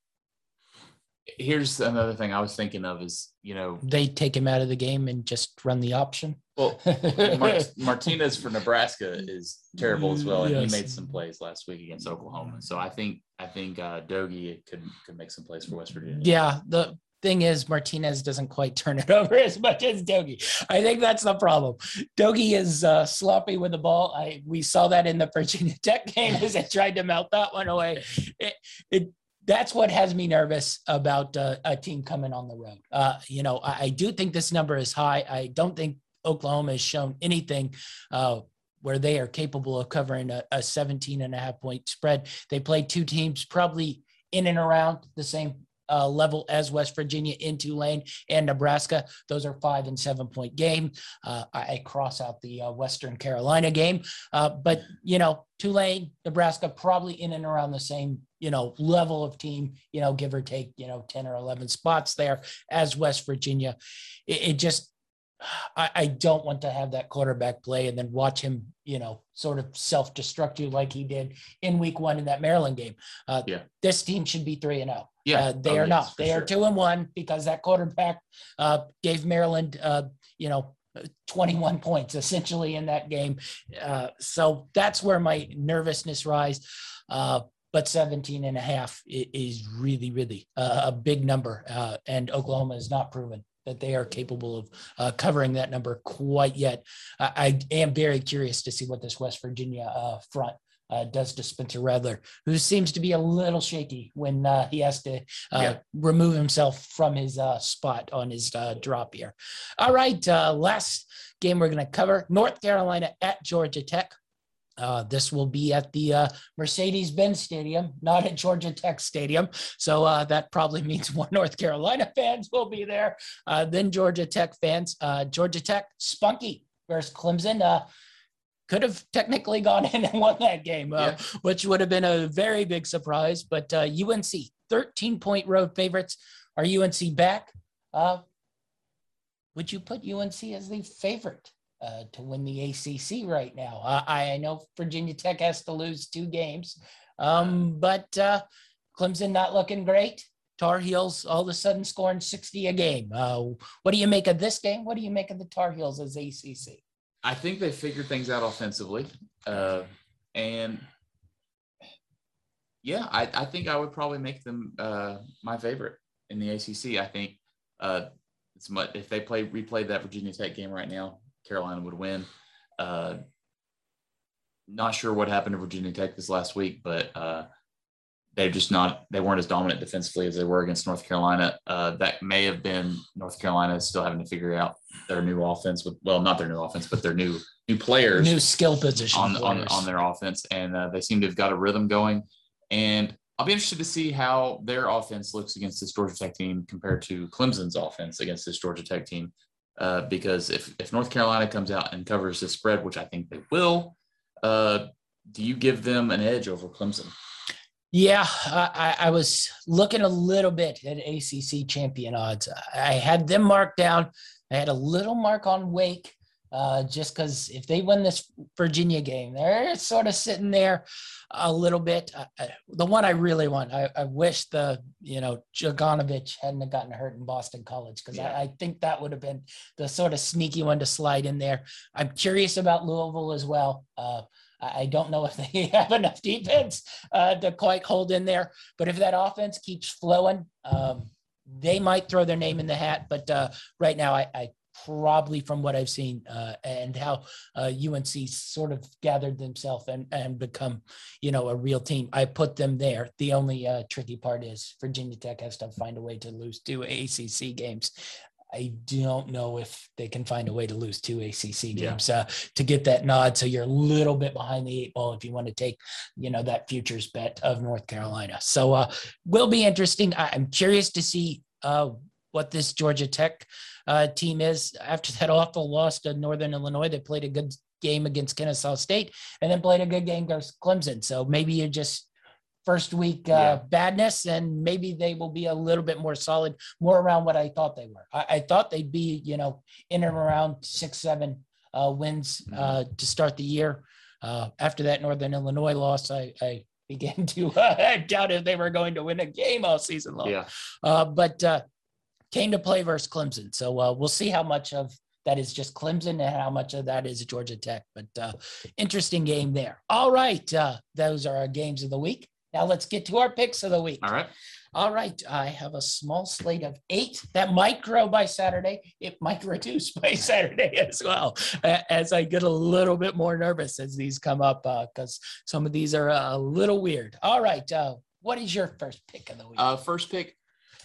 here's another thing I was thinking of is, you know, they take him out of the game and just run the option. Well, (laughs) Mart- Martinez for Nebraska is terrible as well, and yes. he made some plays last week against Oklahoma. So I think I think uh, Doege could could make some plays for West Virginia. Yeah, the thing is Martinez doesn't quite turn it (laughs) over as much as Doege. I think that's the problem. Doege is uh, sloppy with the ball. I we saw that in the Virginia (laughs) Tech game as they tried to melt that one away. It, it that's what has me nervous about uh, a team coming on the road. Uh, you know, I, I, do think this number is high. I don't think Oklahoma has shown anything uh, where they are capable of covering a, a 17 and a half point spread. They played two teams probably in and around the same uh, level as West Virginia in Tulane and Nebraska. Those are five and seven point game. Uh, I, I, cross out the uh, Western Carolina game, uh, but you know Tulane, Nebraska, probably in and around the same you know level of team. You know, give or take you know ten or eleven spots there as West Virginia. It, it just I, I, don't want to have that quarterback play and then watch him, you know, sort of self-destruct you like he did in week one in that Maryland game. Uh, yeah. This team should be three and zero. Oh. Yeah, uh, they oh, are yes, not. They sure. are two and one because that quarterback uh, gave Maryland, uh, you know, 21 points essentially in that game. Uh, so that's where my nervousness rise. Uh, but 17 and a half is really, really a big number. and Oklahoma is not proven that they are capable of uh, covering that number quite yet. I, I, am very curious to see what this West Virginia uh, front uh, does to Spencer Rattler, who seems to be a little shaky when uh, he has to uh, yeah. remove himself from his uh, spot on his drop here. All right, last game we're going to cover North Carolina at Georgia Tech. Uh, this will be at the uh, Mercedes Benz Stadium, not at Georgia Tech Stadium. So uh, that probably (laughs) means more North Carolina (laughs) fans will be there uh, than Georgia Tech fans. Uh, Georgia Tech, spunky versus Clemson. Uh, could have technically gone (laughs) in and won that game, yeah. which would have been a very big surprise. But UNC, 13 point road favorites. Are UNC back? would you put UNC as the favorite? Uh, to win the ACC right now. I, I know Virginia Tech has to lose two games, um, but uh, Clemson not looking great. Tar Heels all of a sudden scoring 60 a game. Uh, what do you make of this game? What do you make of the Tar Heels as ACC? I think they figured things out offensively. Uh, and yeah, I, I, think I would probably make them uh, my favorite in the ACC. I think uh, it's much, if they play replay that Virginia Tech game right now, Carolina would win. Uh, not sure what happened to Virginia Tech this last week, but uh, they've just not they weren't as dominant defensively as they were against North Carolina. Uh, that may have been North Carolina still having to figure out their new offense with well, not their new offense, but their new new players, new skill position on on, on their offense, and uh, they seem to have got a rhythm going. And I'll be interested to see how their offense looks against this Georgia Tech team compared to Clemson's offense against this Georgia Tech team uh, because if, if North Carolina comes out and covers the spread, which I think they will, uh, do you give them an edge over Clemson? Yeah, I, I, was looking a little bit at ACC champion odds. I had them marked down. I had a little mark on Wake, uh, just because if they win this Virginia game, they're sort of sitting there a little bit. Uh, the one I really want, I, I wish the you know Jurkovec hadn't gotten hurt in Boston College because yeah. I, I, think that would have been the sort of sneaky one to slide in there. I'm curious about Louisville as well. Uh, I don't know if (laughs) they have enough defense uh, to quite hold in there, but if that offense keeps flowing, um, they might throw their name in the hat. But uh, right now, I, I probably from what I've seen uh, and how uh, UNC sort of gathered themselves and, and become, you know, a real team. I put them there. The only uh, tricky part is Virginia Tech has to find a way to lose two ACC games. I don't know if they can find a way to lose two ACC games yeah. uh, to get that nod. So you're a little bit behind the eight ball if you want to take, you know, that futures bet of North Carolina. So uh, will be interesting. I, am curious to see uh, what this Georgia Tech uh, team is. After that awful loss to Northern Illinois, they played a good game against Kennesaw State and then played a good game against Clemson. So maybe you're just first week uh, yeah. badness and maybe they will be a little bit more solid, more around what I thought they were. I, I thought they'd be, you know, in and around six, seven uh, wins mm-hmm. uh, to start the year. Uh, after that Northern Illinois loss, I, I began to (laughs) uh, doubt if they were going to win a game all season long. Yeah. Uh, but uh, came to play versus Clemson. So uh, we'll see how much of that is just Clemson and how much of that is Georgia Tech. But uh, interesting game there. All right. Uh, those are our games of the week. Now let's get to our picks of the week. All right. All right. I have a small slate of eight that might grow by Saturday. It might (laughs) reduce by Saturday as well, as I get a little bit more nervous as these come up because uh, some of these are a little weird. All right. Uh, what is your first pick of the week? Uh, first pick,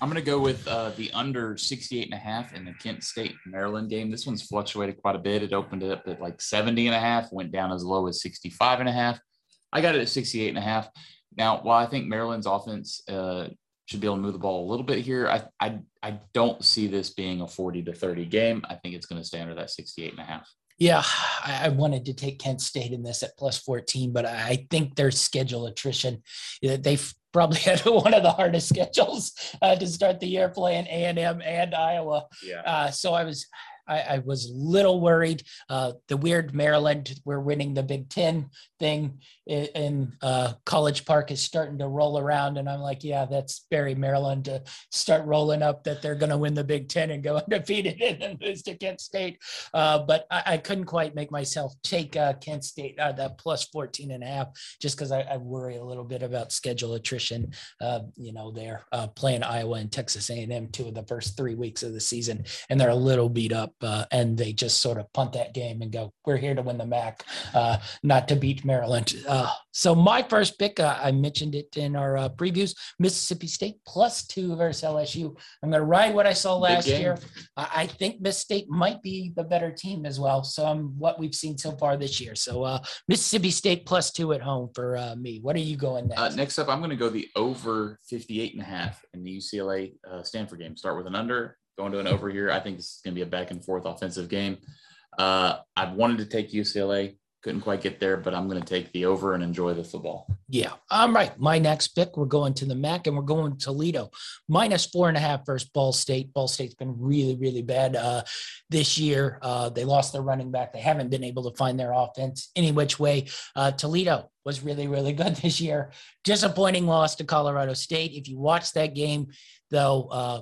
I'm going to go with uh, the under 68 and a half in the Kent State Maryland game. This one's fluctuated quite a bit. It opened up at like 70 and a half, went down as low as 65 and a half. I got it at 68 and a half. Now, while I think Maryland's offense uh, should be able to move the ball a little bit here. I I, I don't see this being a 40 to 30 game. I think it's going to stay under that 68 and a half. Yeah, I wanted to take Kent State in this at plus 14, but I think their schedule attrition, they've probably (laughs) had one of the hardest schedules uh, to start the year playing A&M and Iowa. Yeah. Uh, so I was I, I was little worried. Uh, the weird Maryland, we're winning the Big Ten thing in, in uh, College Park is starting to roll around. And I'm like, yeah, that's very Maryland to start rolling up that they're going to win the Big Ten and go (laughs) undefeated and then lose to Kent State. Uh, but I, I, couldn't quite make myself take uh, Kent State, uh, that plus 14 and a half, just because I, I, worry a little bit about schedule attrition. Uh, you know, they're playing Iowa and Texas A&M two of the first three weeks of the season, and they're a little beat up and they just sort of punt that game and go, we're here to win the MAC, not to beat Maryland. Uh, so my first pick, uh, I mentioned it in our uh, previews, Mississippi State plus two versus LSU. I'm going to ride what I saw last year. I, I, think Miss State might be the better team as well. So um, what we've seen so far this year. So uh, Mississippi State plus two at home for uh, me. What are you going uh, next? next up, I'm going to go the over 58 and a half in the UCLA Stanford game. Start with an under, going to an over here. I think this is going to be a back and forth offensive game. Uh, I've wanted to take UCLA couldn't quite get there, but I'm going to take the over and enjoy the football. Yeah. All right. My next pick, we're going to the MAC and we're going to Toledo. Minus four and a half versus Ball State. Ball State's been really, really bad uh, this year. Uh, they lost their running back. They haven't been able to find their offense any which way. Uh, Toledo was really, really good this year. Disappointing loss to Colorado State. If you watch that game, though, uh,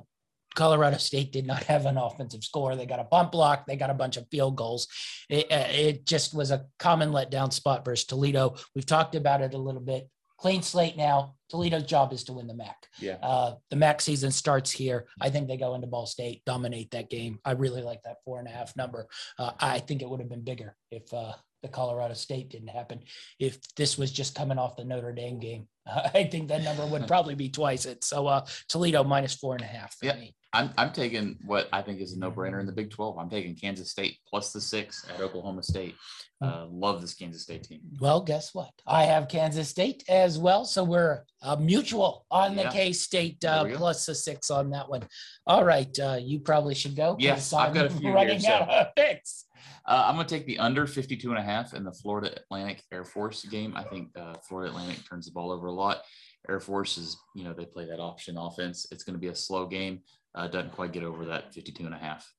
Colorado State did not have an offensive score. They got a bump block. They got a bunch of field goals. It, uh, it just was a common letdown spot versus Toledo. We've talked about it a little bit. Clean slate now. Toledo's job is to win the MAC. Yeah. Uh, the MAC season starts here. I think they go into Ball State, dominate that game. I really like that four and a half number. Uh, I think it would have been bigger if uh, the Colorado State didn't happen. If this was just coming off the Notre Dame game, (laughs) I think that number would probably be twice it. So uh, Toledo minus four and a half for yeah. me. I'm, I'm taking what I think is a no brainer in the Big 12. I'm taking Kansas State plus the six at Oklahoma State. Hmm. Uh, love this Kansas State team. Well, guess what? I have Kansas State as well. So we're uh, mutual on the yeah. K State uh, plus the six on that one. All right. Uh, you probably should go. Yes, I've got a few running here, out so. of picks. Uh, I'm going to take the under 52 and a half in the Florida Atlantic Air Force game. I think uh, Florida Atlantic turns the ball over a lot. Air Force is, you know, they play that option offense. It's going to be a slow game uh, doesn't quite get over that 52 and a half.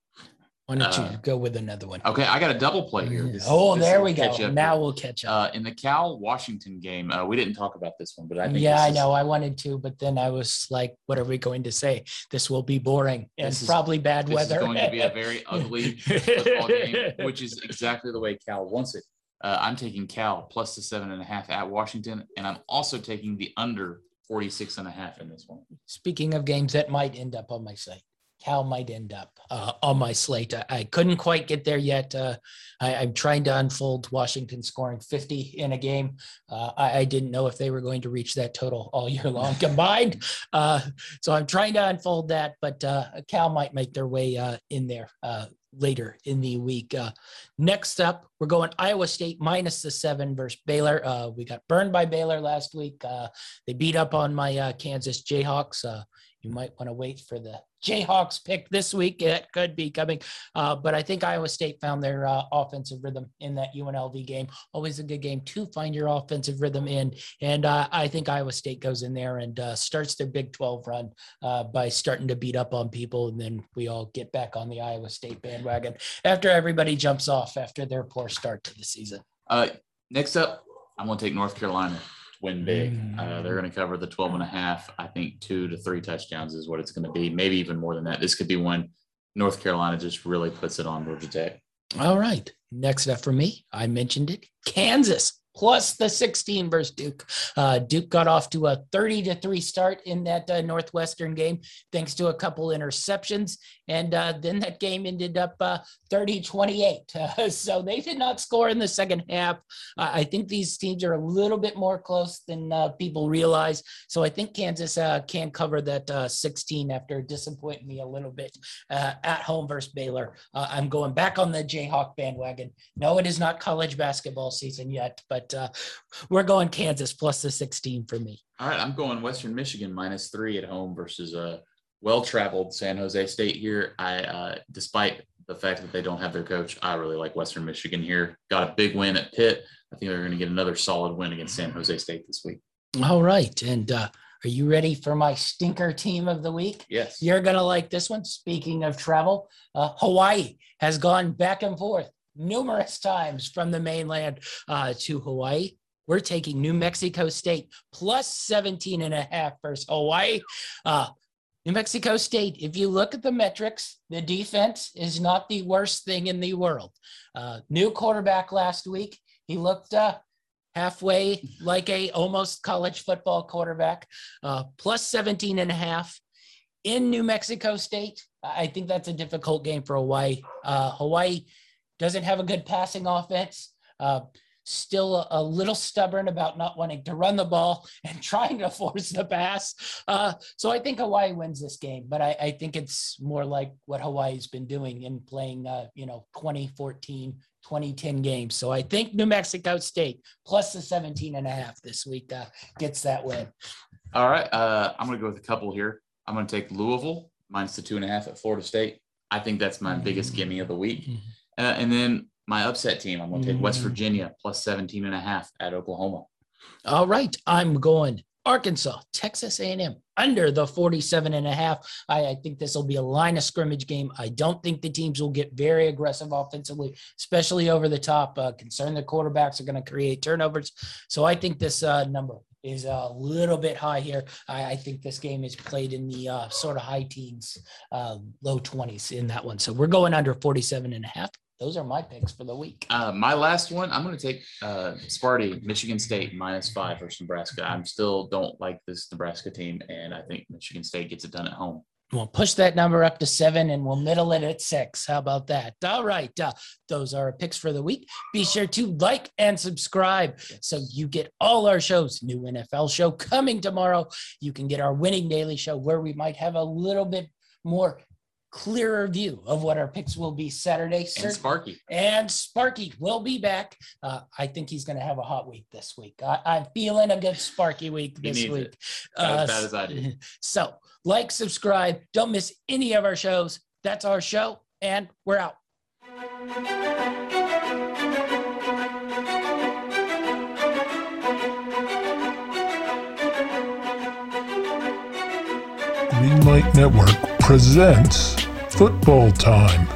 Why don't uh, you go with another one? Okay, I got a double play here. This, oh, this there we go. Now here. we'll catch up. Uh, in the Cal Washington game, uh, we didn't talk about this one, but I think yeah, I is, know I wanted to, but then I was like, "What are we going to say? This will be boring and is, probably bad this weather." Is going to be a very (laughs) ugly football game, which is exactly the way Cal wants it. Uh, I'm taking Cal plus the seven and a half at Washington, and I'm also taking the under 46 and a half in this one. Speaking of games that might end up on my site. Cal might end up uh, on my slate. I, I, couldn't quite get there yet. Uh, I, am trying to unfold Washington scoring 50 in a game. Uh, I, I, didn't know if they were going to reach that total all year long (laughs) combined. Uh, so I'm trying to unfold that, but uh, Cal might make their way uh, in there later in the week. Uh, next up, we're going Iowa State minus the seven versus Baylor. Uh, we got burned by Baylor last week. Uh, they beat up on my Kansas Jayhawks. you might want to wait for the Jayhawks pick this week. It could be coming. Uh, but I think Iowa State found their uh, offensive rhythm in that UNLV game. Always a good game to find your offensive rhythm in. And uh, I think Iowa State goes in there and uh, starts their Big 12 run uh, by starting to beat up on people. And then we all get back on the Iowa State bandwagon after everybody jumps off after their poor start to the season. Uh, next up, I'm going to take North Carolina win big. Uh, they're going to cover the 12 and a half. I think two to three touchdowns is what it's going to be, maybe even more than that. This could be one North Carolina just really puts it on Georgia Tech. All right. Next up for me, I mentioned it Kansas plus the 16 versus Duke. Uh, Duke got off to a 30 to 3 start in that uh, Northwestern game, thanks to a couple interceptions. And uh, then that game ended up uh, 30 28. (laughs) Uh, so they did not score in the second half. I think these teams are a little bit more close than uh, people realize. So I think Kansas uh, can cover that uh, 16 after disappointing me a little bit at home versus Baylor. I'm going back on the Jayhawk bandwagon. No, it is not college basketball season yet, but we're going Kansas plus the 16 for me. All right, I'm going Western Michigan minus three at home versus a well-traveled San Jose State here. I, uh, despite the fact that they don't have their coach, I really like Western Michigan here. Got a big win at Pitt. I think they're going to get another solid win against San Jose State this week. All right, and uh, are you ready for my stinker team of the week? Yes. You're going to like this one. Speaking of travel, uh, Hawaii has gone back and forth numerous times from the mainland uh, to Hawaii. We're taking New Mexico State plus 17 and a half versus Hawaii. Uh, New Mexico State, if you look at the metrics, the defense is not the worst thing in the world. Uh, new quarterback last week. He looked uh, halfway like a almost college football quarterback, uh, plus 17 and a half in New Mexico State. I think that's a difficult game for Hawaii. Uh, Hawaii doesn't have a good passing offense. Still a, little stubborn about not wanting to run the ball (laughs) and trying to force the pass. Uh, so I think Hawaii wins this game, but I, I, think it's more like what Hawaii's been doing in playing, uh, you know, 2014, 2010 games. So I think New Mexico State plus the 17 and a half this week uh, gets that win. All right. Uh, I'm going to go with a couple here. I'm going to take Louisville minus the two and a half at Florida State. I think that's my biggest mm-hmm. gimme of the week. Mm-hmm. Uh, and then my upset team. I'm going to take West mm. Virginia plus 17 and a half at Oklahoma. All right. I'm going Arkansas, Texas A&M under the 47 and a half. I, I think this will be a line of scrimmage game. I don't think the teams will get very aggressive offensively, especially over the top. Uh, concerned the quarterbacks are going to create turnovers. So I think this uh, number is a little bit high here. I, I think this game is played in the uh, sort of high teens, uh, low 20s in that one. So we're going under 47 and a half those are my picks for the week. Uh, my last one, I'm going to take uh, Sparty, Michigan State minus five versus Nebraska. I'm still don't like this Nebraska team, and I think Michigan State gets it done at home. We'll push that number up to seven and we'll middle it at six. How about that? All right. Uh, those are our picks for the week. Be sure to like and subscribe so you get all our shows. New NFL show coming tomorrow. You can get our winning daily show where we might have a little bit more clearer view of what our picks will be Saturday. And Sparky. And Sparky will be back. Uh, I think he's going to have a hot week this week. I, am feeling a good Sparky week this week. Uh, as I do. (laughs) So, like, subscribe. Don't miss any of our shows. That's our show, and we're out. Greenlight Network presents Football Time.